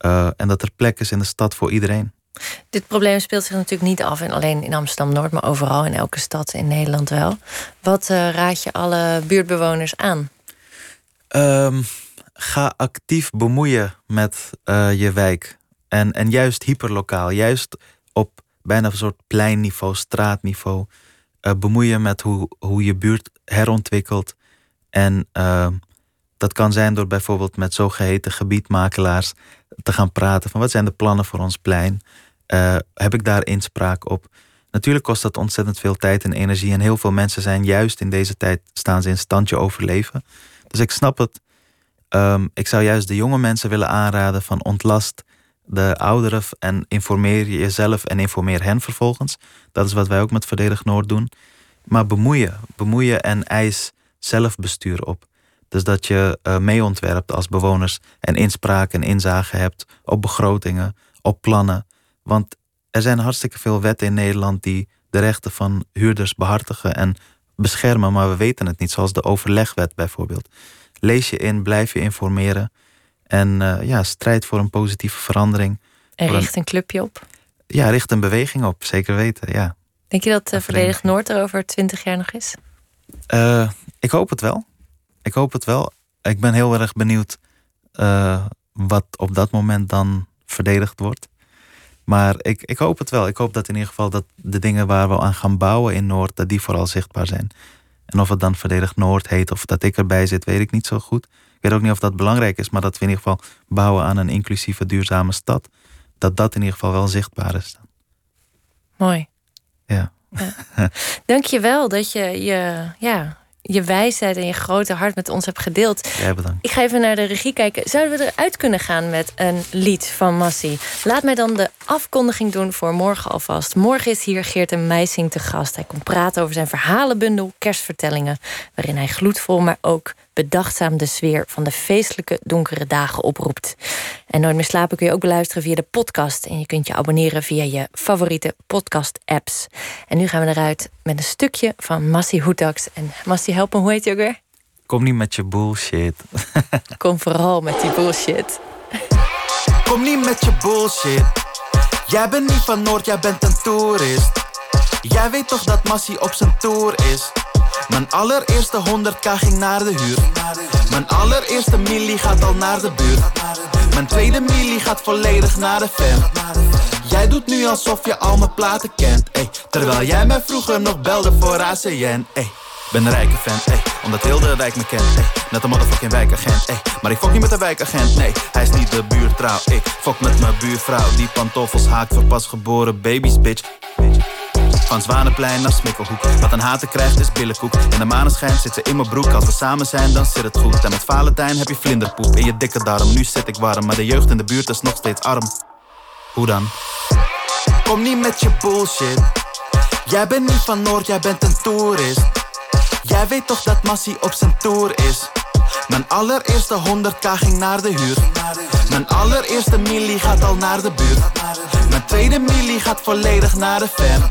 Uh, en dat er plek is in de stad voor iedereen. Dit probleem speelt zich natuurlijk niet af in alleen in Amsterdam-Noord, maar overal in elke stad in Nederland wel. Wat uh, raad je alle buurtbewoners aan? Um, ga actief bemoeien met uh, je wijk. En, en juist hyperlokaal, juist op bijna een soort pleinniveau, straatniveau. Uh, bemoeien met hoe, hoe je buurt herontwikkelt. En uh, dat kan zijn door bijvoorbeeld met zogeheten gebiedmakelaars te gaan praten van wat zijn de plannen voor ons plein. Uh, heb ik daar inspraak op? Natuurlijk kost dat ontzettend veel tijd en energie. En heel veel mensen zijn juist in deze tijd staan ze in standje overleven. Dus ik snap het. Um, ik zou juist de jonge mensen willen aanraden van ontlast de ouderen en informeer jezelf en informeer hen vervolgens. Dat is wat wij ook met Verdedig Noord doen. Maar bemoeien, bemoeien en eis zelfbestuur op. Dus dat je uh, mee ontwerpt als bewoners en inspraak en inzage hebt op begrotingen, op plannen. Want er zijn hartstikke veel wetten in Nederland die de rechten van huurders behartigen en beschermen, maar we weten het niet, zoals de overlegwet bijvoorbeeld. Lees je in, blijf je informeren. En uh, ja, strijd voor een positieve verandering. En richt een, clubje op? Ja, richt een beweging op, zeker weten, ja. Denk je dat uh, Verdedigd Noord er over twintig jaar nog is? Uh, ik hoop het wel. Ik hoop het wel. Ik ben heel erg benieuwd wat op dat moment dan verdedigd wordt. Maar ik, ik hoop het wel. Ik hoop dat in ieder geval dat de dingen waar we aan gaan bouwen in Noord, dat die vooral zichtbaar zijn. En of het dan Verdedigd Noord heet of dat ik erbij zit, weet ik niet zo goed weet ook niet of dat belangrijk is, maar dat we in ieder geval bouwen aan een inclusieve, duurzame stad. Dat dat in ieder geval wel zichtbaar is. Mooi. Ja. ja. Dank je wel dat je je, ja, je wijsheid en je grote hart met ons hebt gedeeld. Jij bedankt. Ik ga even naar de regie kijken. Zouden we eruit kunnen gaan met een lied van Massi? Laat mij dan de afkondiging doen voor morgen alvast. Morgen is hier Geert en Meising te gast. Hij komt praten over zijn verhalenbundel Kerstvertellingen... waarin hij gloedvol, maar ook bedachtzaam de sfeer van de feestelijke donkere dagen oproept. En Nooit meer slapen kun je ook beluisteren via de podcast. En je kunt je abonneren via je favoriete podcast-apps. En nu gaan we eruit met een stukje van Massi Hoetax. En Massi, help me, hoe heet je ook weer? Kom niet met je bullshit. Kom vooral met die bullshit. Kom niet met je bullshit. Jij bent niet van Noord, jij bent een toerist. Jij weet toch dat Massi op zijn tour is? Mijn allereerste 100k ging naar de huur. Mijn allereerste milli gaat al naar de buurt. Mijn tweede milli gaat volledig naar de fan. Jij doet nu alsof je al mijn platen kent, ey. Terwijl jij mij vroeger nog belde voor ACN, ey. Ben een rijke fan, ey, omdat heel de wijk me kent, ey. Net een motherfucking wijkagent, ey. Maar ik fok niet met de wijkagent, nee. Hij is niet de buurtrouw, ik fok met mijn buurvrouw. Die pantoffels haakt voor pasgeboren baby's, bitch. Van Zwanenplein naar Smikkelhoek. Wat een haten krijgt is billenkoek. In de maneschijn zit ze in mijn broek. Als we samen zijn, dan zit het goed. En met Valentijn heb je vlinderpoep in je dikke darm. Nu zit ik warm, maar de jeugd in de buurt is nog steeds arm. Hoe dan? Kom niet met je bullshit. Jij bent niet van Noord, jij bent een toerist. Jij weet toch dat Massie op zijn tour is? Mijn allereerste 100k ging naar de huur. Mijn allereerste milli gaat al naar de buurt. Mijn tweede milli gaat volledig naar de fan.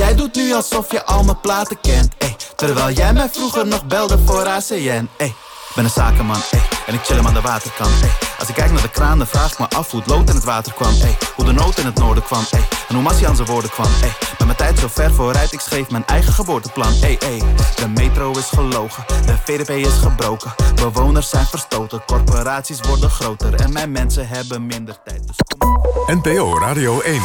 Jij doet nu alsof je al mijn platen kent. Ey. Terwijl jij mij vroeger nog belde voor ACN. Ey. Ben een zakenman, ey En ik chill hem aan de waterkant, ey. Als ik kijk naar de kraan, dan vraag ik me af hoe het lood in het water kwam, ey. Hoe de nood in het noorden kwam, ey. En hoe Massie aan zijn woorden kwam, ey. Met mijn tijd zo ver vooruit, ik schreef mijn eigen geboorteplan, ey, ey. De metro is gelogen, de VDP is gebroken. Bewoners zijn verstoten, corporaties worden groter. En mijn mensen hebben minder tijd, dus kom NPO Radio 1.